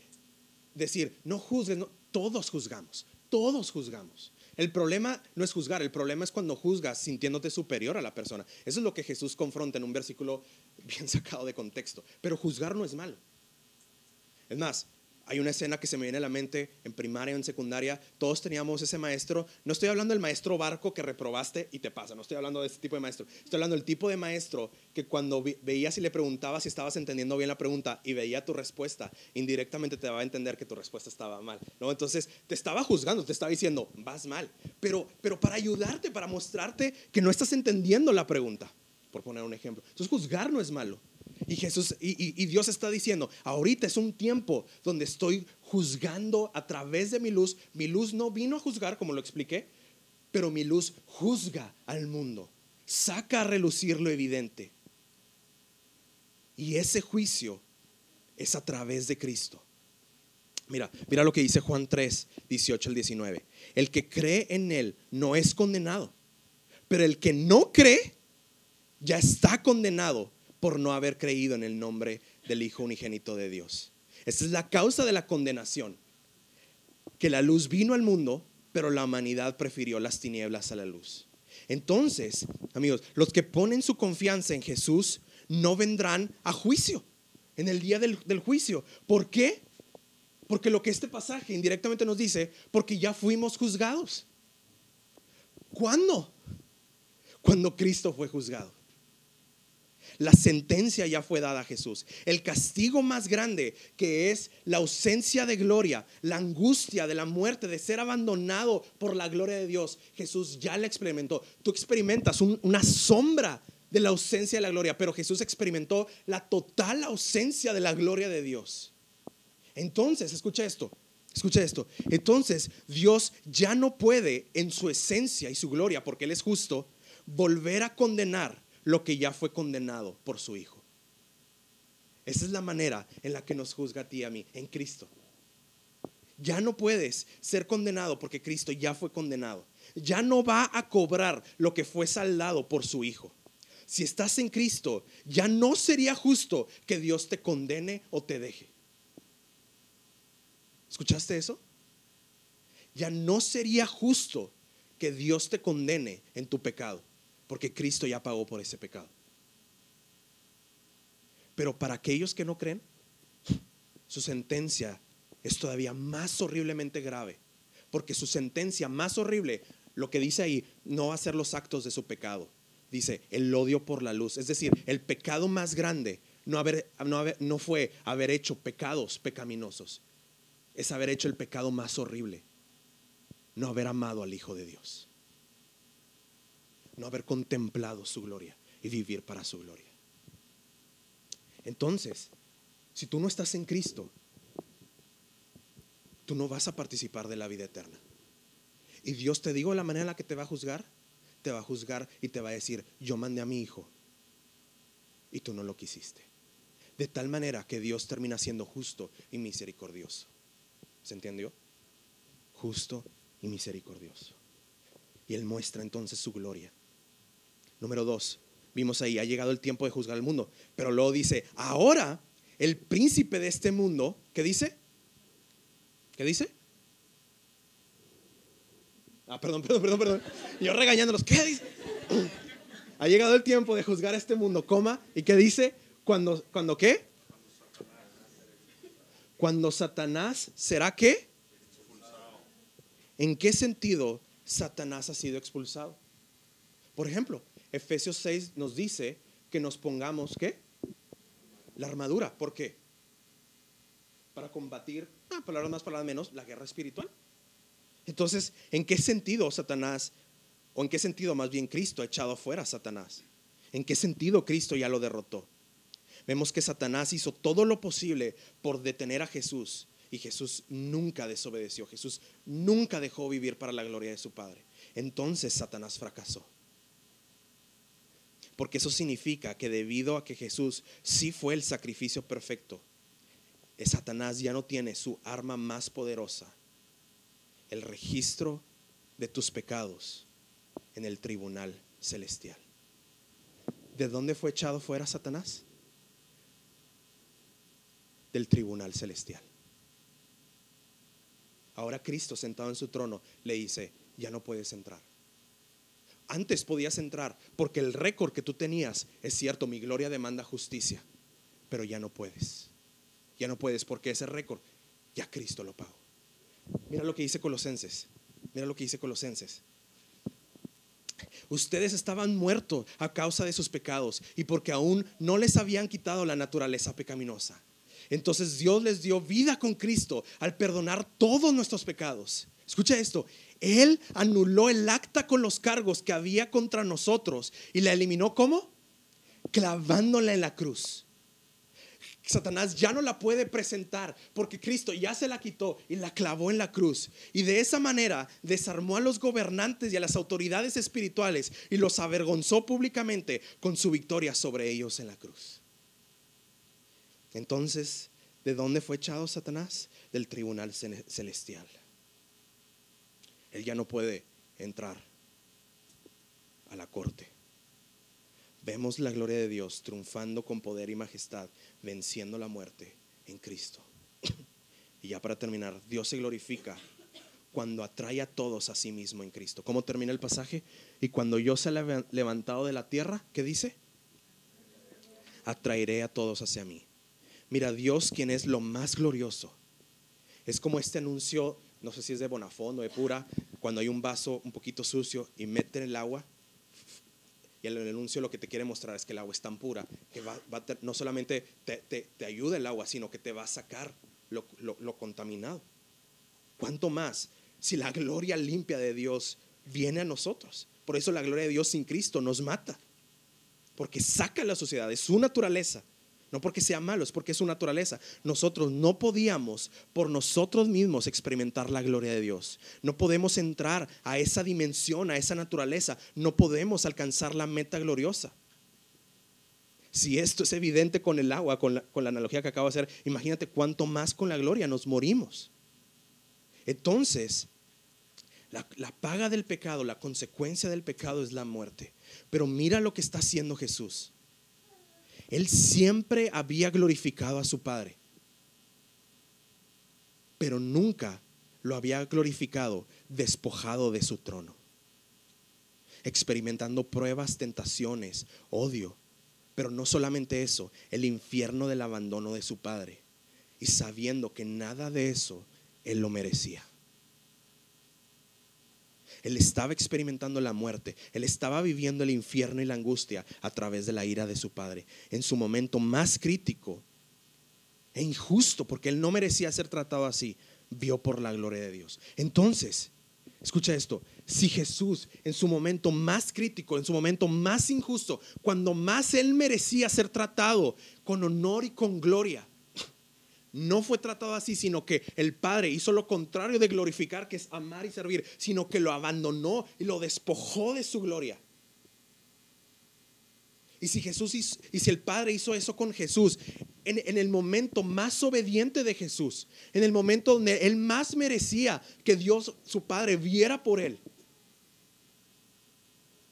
decir, no juzgues, todos juzgamos, todos juzgamos. El problema no es juzgar, el problema es cuando juzgas sintiéndote superior a la persona. Eso es lo que Jesús confronta en un versículo bien [LAUGHS] sacado de contexto. Pero juzgar no es malo. Es más, hay una escena que se me viene a la mente en primaria o en secundaria. Todos teníamos ese maestro. No estoy hablando del maestro barco que reprobaste y te pasa. No estoy hablando de ese tipo de maestro. Estoy hablando del tipo de maestro que cuando veías y le preguntabas si estabas entendiendo bien la pregunta y veía tu respuesta, indirectamente te daba a entender que tu respuesta estaba mal. ¿no? Entonces te estaba juzgando, te estaba diciendo, vas mal. Pero, pero para ayudarte, para mostrarte que no estás entendiendo la pregunta, por poner un ejemplo. Entonces juzgar no es malo. Y Jesús y, Dios está diciendo, ahorita es un tiempo donde estoy juzgando a través de mi luz. Mi luz no vino a juzgar, como lo expliqué, pero mi luz juzga al mundo, saca a relucir lo evidente. Y ese juicio es a través de Cristo. Mira, mira lo que dice Juan 3, 18 al 19. El que cree en Él no es condenado, pero el que no cree ya está condenado por no haber creído en el nombre del Hijo unigénito de Dios. Esta es la causa de la condenación. Que la luz vino al mundo, pero la humanidad prefirió las tinieblas a la luz. Entonces, amigos, los que ponen su confianza en Jesús no vendrán a juicio, en el día del, del juicio. ¿Por qué? Porque lo que este pasaje indirectamente nos dice, porque ya fuimos juzgados. ¿Cuándo? Cuando Cristo fue juzgado. La sentencia ya fue dada a Jesús. El castigo más grande, que es la ausencia de gloria, la angustia de la muerte, de ser abandonado por la gloria de Dios, Jesús ya la experimentó. Tú experimentas una sombra de la ausencia de la gloria, pero Jesús experimentó la total ausencia de la gloria de Dios. Entonces, escucha esto, escucha esto. Entonces, Dios ya no puede en su esencia y su gloria, porque Él es justo, volver a condenar lo que ya fue condenado por su Hijo. Esa es la manera en la que nos juzga a ti y a mí, en Cristo. Ya no puedes ser condenado porque Cristo ya fue condenado. Ya no va a cobrar lo que fue saldado por su Hijo. Si estás en Cristo, ya no sería justo que Dios te condene o te deje. ¿Escuchaste eso? Ya no sería justo que Dios te condene en tu pecado porque Cristo ya pagó por ese pecado. Pero para aquellos que no creen, su sentencia es todavía más horriblemente grave, porque su sentencia más horrible, lo que dice ahí, no va a ser los actos de su pecado, dice el odio por la luz, es decir, el pecado más grande no, haber, no, no fue haber hecho pecados pecaminosos, es haber hecho el pecado más horrible, no haber amado al Hijo de Dios no haber contemplado su gloria y vivir para su gloria. Entonces, si tú no estás en Cristo, tú no vas a participar de la vida eterna. Y Dios te digo la manera en la que te va a juzgar, te va a juzgar y te va a decir, yo mandé a mi hijo y tú no lo quisiste. De tal manera que Dios termina siendo justo y misericordioso. ¿Se entendió? Justo y misericordioso. Y Él muestra entonces su gloria. Número dos, vimos ahí, ha llegado el tiempo de juzgar al mundo. Pero luego dice, ahora el príncipe de este mundo, ¿qué dice? ¿Qué dice? Ah, perdón, [LAUGHS] perdón, perdón, perdón. Yo regañándolos, ¿qué dice? [CLEARS THROAT] Ha llegado el tiempo de juzgar a este mundo, coma. ¿Y qué dice? Cuando, cuando qué? Cuando Satanás será qué? ¿En qué sentido Satanás ha sido expulsado? Por ejemplo, Efesios 6 nos dice que nos pongamos, ¿qué? La armadura. ¿Por qué? Para combatir, ah, palabras más, palabras menos, la guerra espiritual. Entonces, ¿en qué sentido Satanás, o en qué sentido más bien Cristo ha echado afuera a Satanás? ¿En qué sentido Cristo ya lo derrotó? Vemos que Satanás hizo todo lo posible por detener a Jesús y Jesús nunca desobedeció. Jesús nunca dejó vivir para la gloria de su Padre. Entonces Satanás fracasó. Porque eso significa que debido a que Jesús sí fue el sacrificio perfecto, Satanás ya no tiene su arma más poderosa, el registro de tus pecados en el tribunal celestial. ¿De dónde fue echado fuera Satanás? Del tribunal celestial. Ahora Cristo sentado en su trono le dice, ya no puedes entrar. Antes podías entrar porque el récord que tú tenías, es cierto, mi gloria demanda justicia, pero ya no puedes. Ya no puedes porque ese récord ya Cristo lo pagó. Mira lo que dice Colosenses. Mira lo que dice Colosenses. Ustedes estaban muertos a causa de sus pecados y porque aún no les habían quitado la naturaleza pecaminosa. Entonces Dios les dio vida con Cristo al perdonar todos nuestros pecados. Escucha esto, él anuló el acta con los cargos que había contra nosotros y la eliminó ¿cómo? Clavándola en la cruz. Satanás ya no la puede presentar porque Cristo ya se la quitó y la clavó en la cruz. Y de esa manera desarmó a los gobernantes y a las autoridades espirituales y los avergonzó públicamente con su victoria sobre ellos en la cruz. Entonces, ¿de dónde fue echado Satanás? Del tribunal celestial él ya no puede entrar a la corte. Vemos la gloria de Dios triunfando con poder y majestad, venciendo la muerte en Cristo. [CLEARS THROAT] Y ya para terminar, Dios se glorifica cuando atrae a todos a sí mismo en Cristo. ¿Cómo termina el pasaje? Y cuando yo se he levantado de la tierra, ¿qué dice? Atraeré a todos hacia mí. Mira, Dios, quien es lo más glorioso, es como este anuncio no sé si es de Bonafón o de pura, cuando hay un vaso un poquito sucio y meten el agua Y el anuncio lo que te quiere mostrar es que el agua es tan pura que va, va a te- no solamente te, te- ayuda el agua, sino que te va a sacar lo contaminado. ¿Cuánto más si la gloria limpia de Dios viene a nosotros? Por eso la gloria de Dios sin Cristo nos mata. Porque saca la sociedad, es su naturaleza. No porque sea malo, es porque es su naturaleza. Nosotros no podíamos por nosotros mismos experimentar la gloria de Dios. No podemos entrar a esa dimensión, a esa naturaleza. No podemos alcanzar la meta gloriosa. Si esto es evidente con el agua, con la, con la analogía que acabo de hacer, imagínate cuánto más con la gloria nos morimos. Entonces, la, la paga del pecado, la consecuencia del pecado es la muerte. Pero mira lo que está haciendo Jesús. Él siempre había glorificado a su Padre, pero nunca lo había glorificado despojado de su trono, experimentando pruebas, tentaciones, odio, pero no solamente eso, el infierno del abandono de su Padre, y sabiendo que nada de eso Él lo merecía. Él estaba experimentando la muerte, él estaba viviendo el infierno y la angustia a través de la ira de su padre. En su momento más crítico e injusto, porque él no merecía ser tratado así, vio por la gloria de Dios. Entonces, escucha esto, si Jesús en su momento más crítico, en su momento más injusto, cuando más él merecía ser tratado con honor y con gloria, no fue tratado así, sino que el Padre hizo lo contrario de glorificar, que es amar y servir, sino que lo abandonó y lo despojó de su gloria. Y si Jesús y si el Padre hizo eso con Jesús, en, en el momento más obediente de Jesús, en el momento donde él más merecía que Dios, su Padre, viera por él.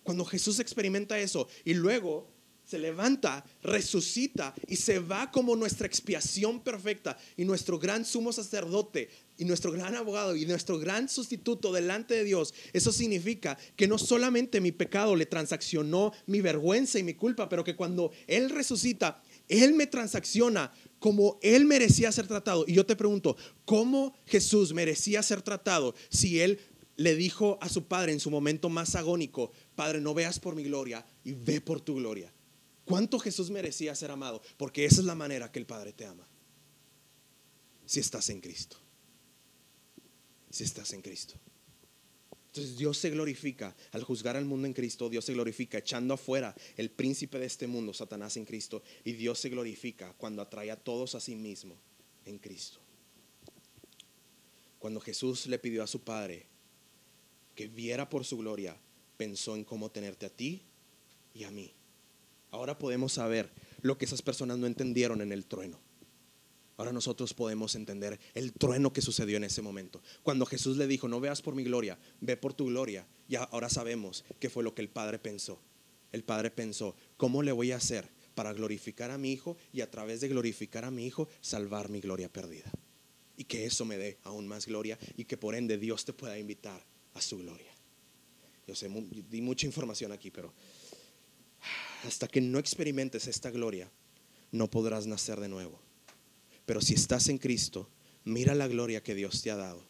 Cuando Jesús experimenta eso y luego se levanta, resucita y se va como nuestra expiación perfecta y nuestro gran sumo sacerdote y nuestro gran abogado y nuestro gran sustituto delante de Dios. Eso significa que no solamente mi pecado le transaccionó mi vergüenza y mi culpa, pero que cuando Él resucita, Él me transacciona como Él merecía ser tratado. Y yo te pregunto, ¿cómo Jesús merecía ser tratado si Él le dijo a su padre en su momento más agónico, Padre, no veas por mi gloria y ve por tu gloria. ¿Cuánto Jesús merecía ser amado? Porque esa es la manera que el Padre te ama. Si estás en Cristo. Si estás en Cristo. Entonces Dios se glorifica al juzgar al mundo en Cristo, Dios se glorifica echando afuera el príncipe de este mundo, Satanás en Cristo, y Dios se glorifica cuando atrae a todos a sí mismo en Cristo. Cuando Jesús le pidió a su Padre que viera por su gloria, pensó en cómo tenerte a ti y a mí. Ahora podemos saber lo que esas personas no entendieron en el trueno. Ahora nosotros podemos entender el trueno que sucedió en ese momento. Cuando Jesús le dijo, no veas por mi gloria, ve por tu gloria. Ya ahora sabemos qué fue lo que el Padre pensó. El Padre pensó, ¿cómo le voy a hacer para glorificar a mi Hijo y a través de glorificar a mi Hijo salvar mi gloria perdida? Y que eso me dé aún más gloria y que por ende Dios te pueda invitar a su gloria. Yo sé, di mucha información aquí, pero hasta que no experimentes esta gloria, no podrás nacer de nuevo. Pero si estás en Cristo, mira la gloria que Dios te ha dado.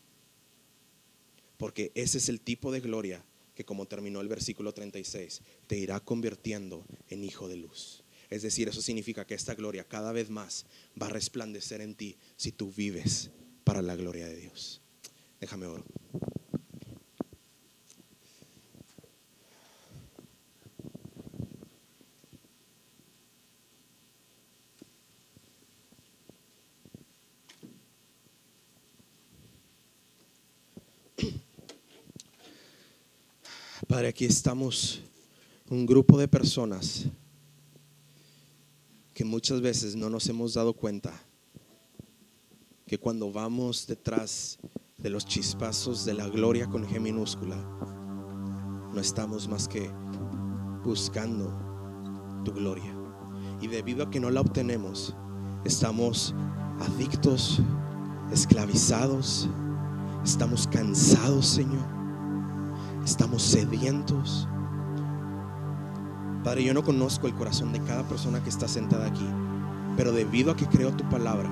Porque ese es el tipo de gloria que, como terminó el versículo 36, te irá convirtiendo en hijo de luz. Es decir, eso significa que esta gloria cada vez más va a resplandecer en ti si tú vives para la gloria de Dios. Déjame oro. Padre, aquí estamos un grupo de personas que muchas veces no nos hemos dado cuenta que cuando vamos detrás de los chispazos de la gloria con G minúscula, no estamos más que buscando tu gloria. Y debido a que no la obtenemos, estamos adictos, esclavizados, estamos cansados, Señor. Estamos sedientos. Padre, yo no conozco el corazón de cada persona que está sentada aquí, pero debido a que creo tu palabra,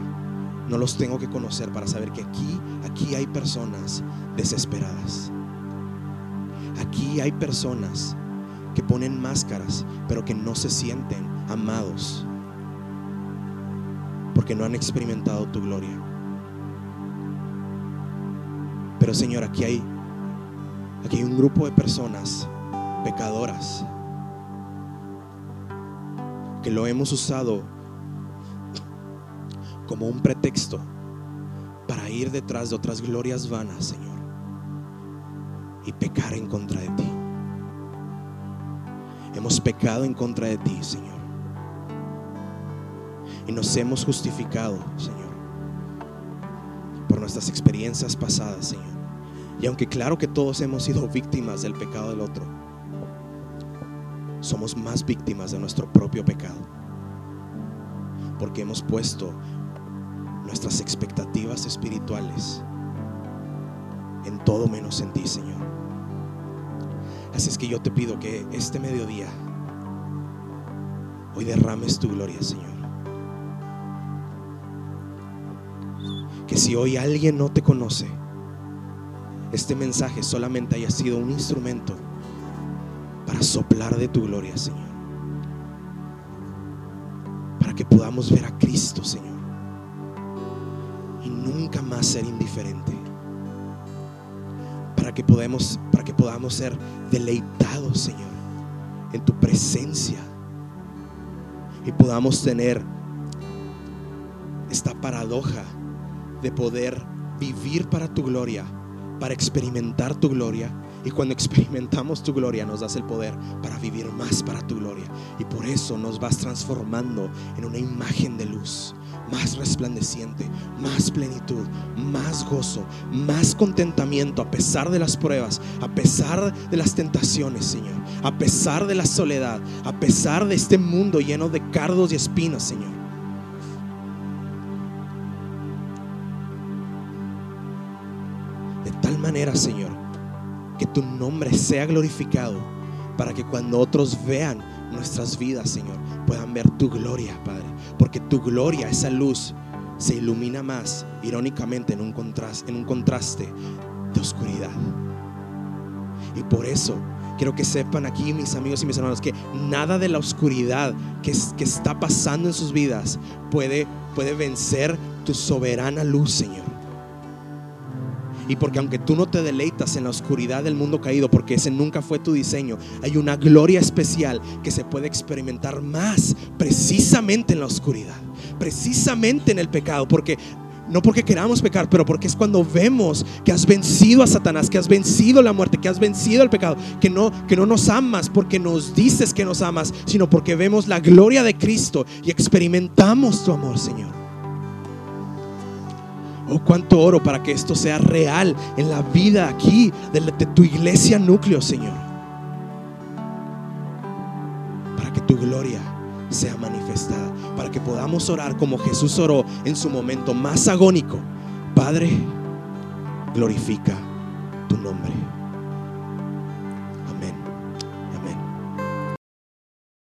no los tengo que conocer para saber que aquí, aquí hay personas desesperadas. Aquí hay personas que ponen máscaras, pero que no se sienten amados, porque no han experimentado tu gloria. Pero Señor, aquí hay, aquí hay un grupo de personas pecadoras que lo hemos usado como un pretexto para ir detrás de otras glorias vanas, Señor, y pecar en contra de ti. Hemos pecado en contra de ti, Señor. Y nos hemos justificado, Señor, por nuestras experiencias pasadas, Señor. Y aunque claro que todos hemos sido víctimas del pecado del otro, somos más víctimas de nuestro propio pecado. Porque hemos puesto nuestras expectativas espirituales en todo menos en ti, Señor. Así es que yo te pido que este mediodía, hoy derrames tu gloria, Señor. Que si hoy alguien no te conoce, este mensaje solamente haya sido un instrumento para soplar de tu gloria, Señor. Para que podamos ver a Cristo, Señor. Y nunca más ser indiferente. Para que podamos, para que podamos ser deleitados, Señor, en tu presencia. Y podamos tener esta paradoja de poder vivir para tu gloria, para experimentar tu gloria y cuando experimentamos tu gloria nos das el poder para vivir más para tu gloria. Y por eso nos vas transformando en una imagen de luz, más resplandeciente, más plenitud, más gozo, más contentamiento a pesar de las pruebas, a pesar de las tentaciones, Señor, a pesar de la soledad, a pesar de este mundo lleno de cardos y espinas, Señor. Señor, que tu nombre sea glorificado para que cuando otros vean nuestras vidas, Señor, puedan ver tu gloria, Padre. Porque tu gloria, esa luz, se ilumina más, irónicamente, en un contraste, de oscuridad. Y por eso quiero que sepan aquí, mis amigos y mis hermanos, que nada de la oscuridad que, está pasando en sus vidas puede vencer tu soberana luz, Señor. Y porque aunque tú no te deleitas en la oscuridad del mundo caído, porque ese nunca fue tu diseño, hay una gloria especial que se puede experimentar más precisamente en la oscuridad, precisamente en el pecado, porque no porque queramos pecar, pero porque es cuando vemos que has vencido a Satanás, que has vencido la muerte, que has vencido el pecado, que no, que no nos amas porque nos dices que nos amas, sino porque vemos la gloria de Cristo y experimentamos tu amor, Señor. Oh, cuánto oro para que esto sea real en la vida aquí de, de tu iglesia núcleo, Señor. Para que tu gloria sea manifestada, para que podamos orar como Jesús oró en su momento más agónico. Padre, glorifica tu nombre.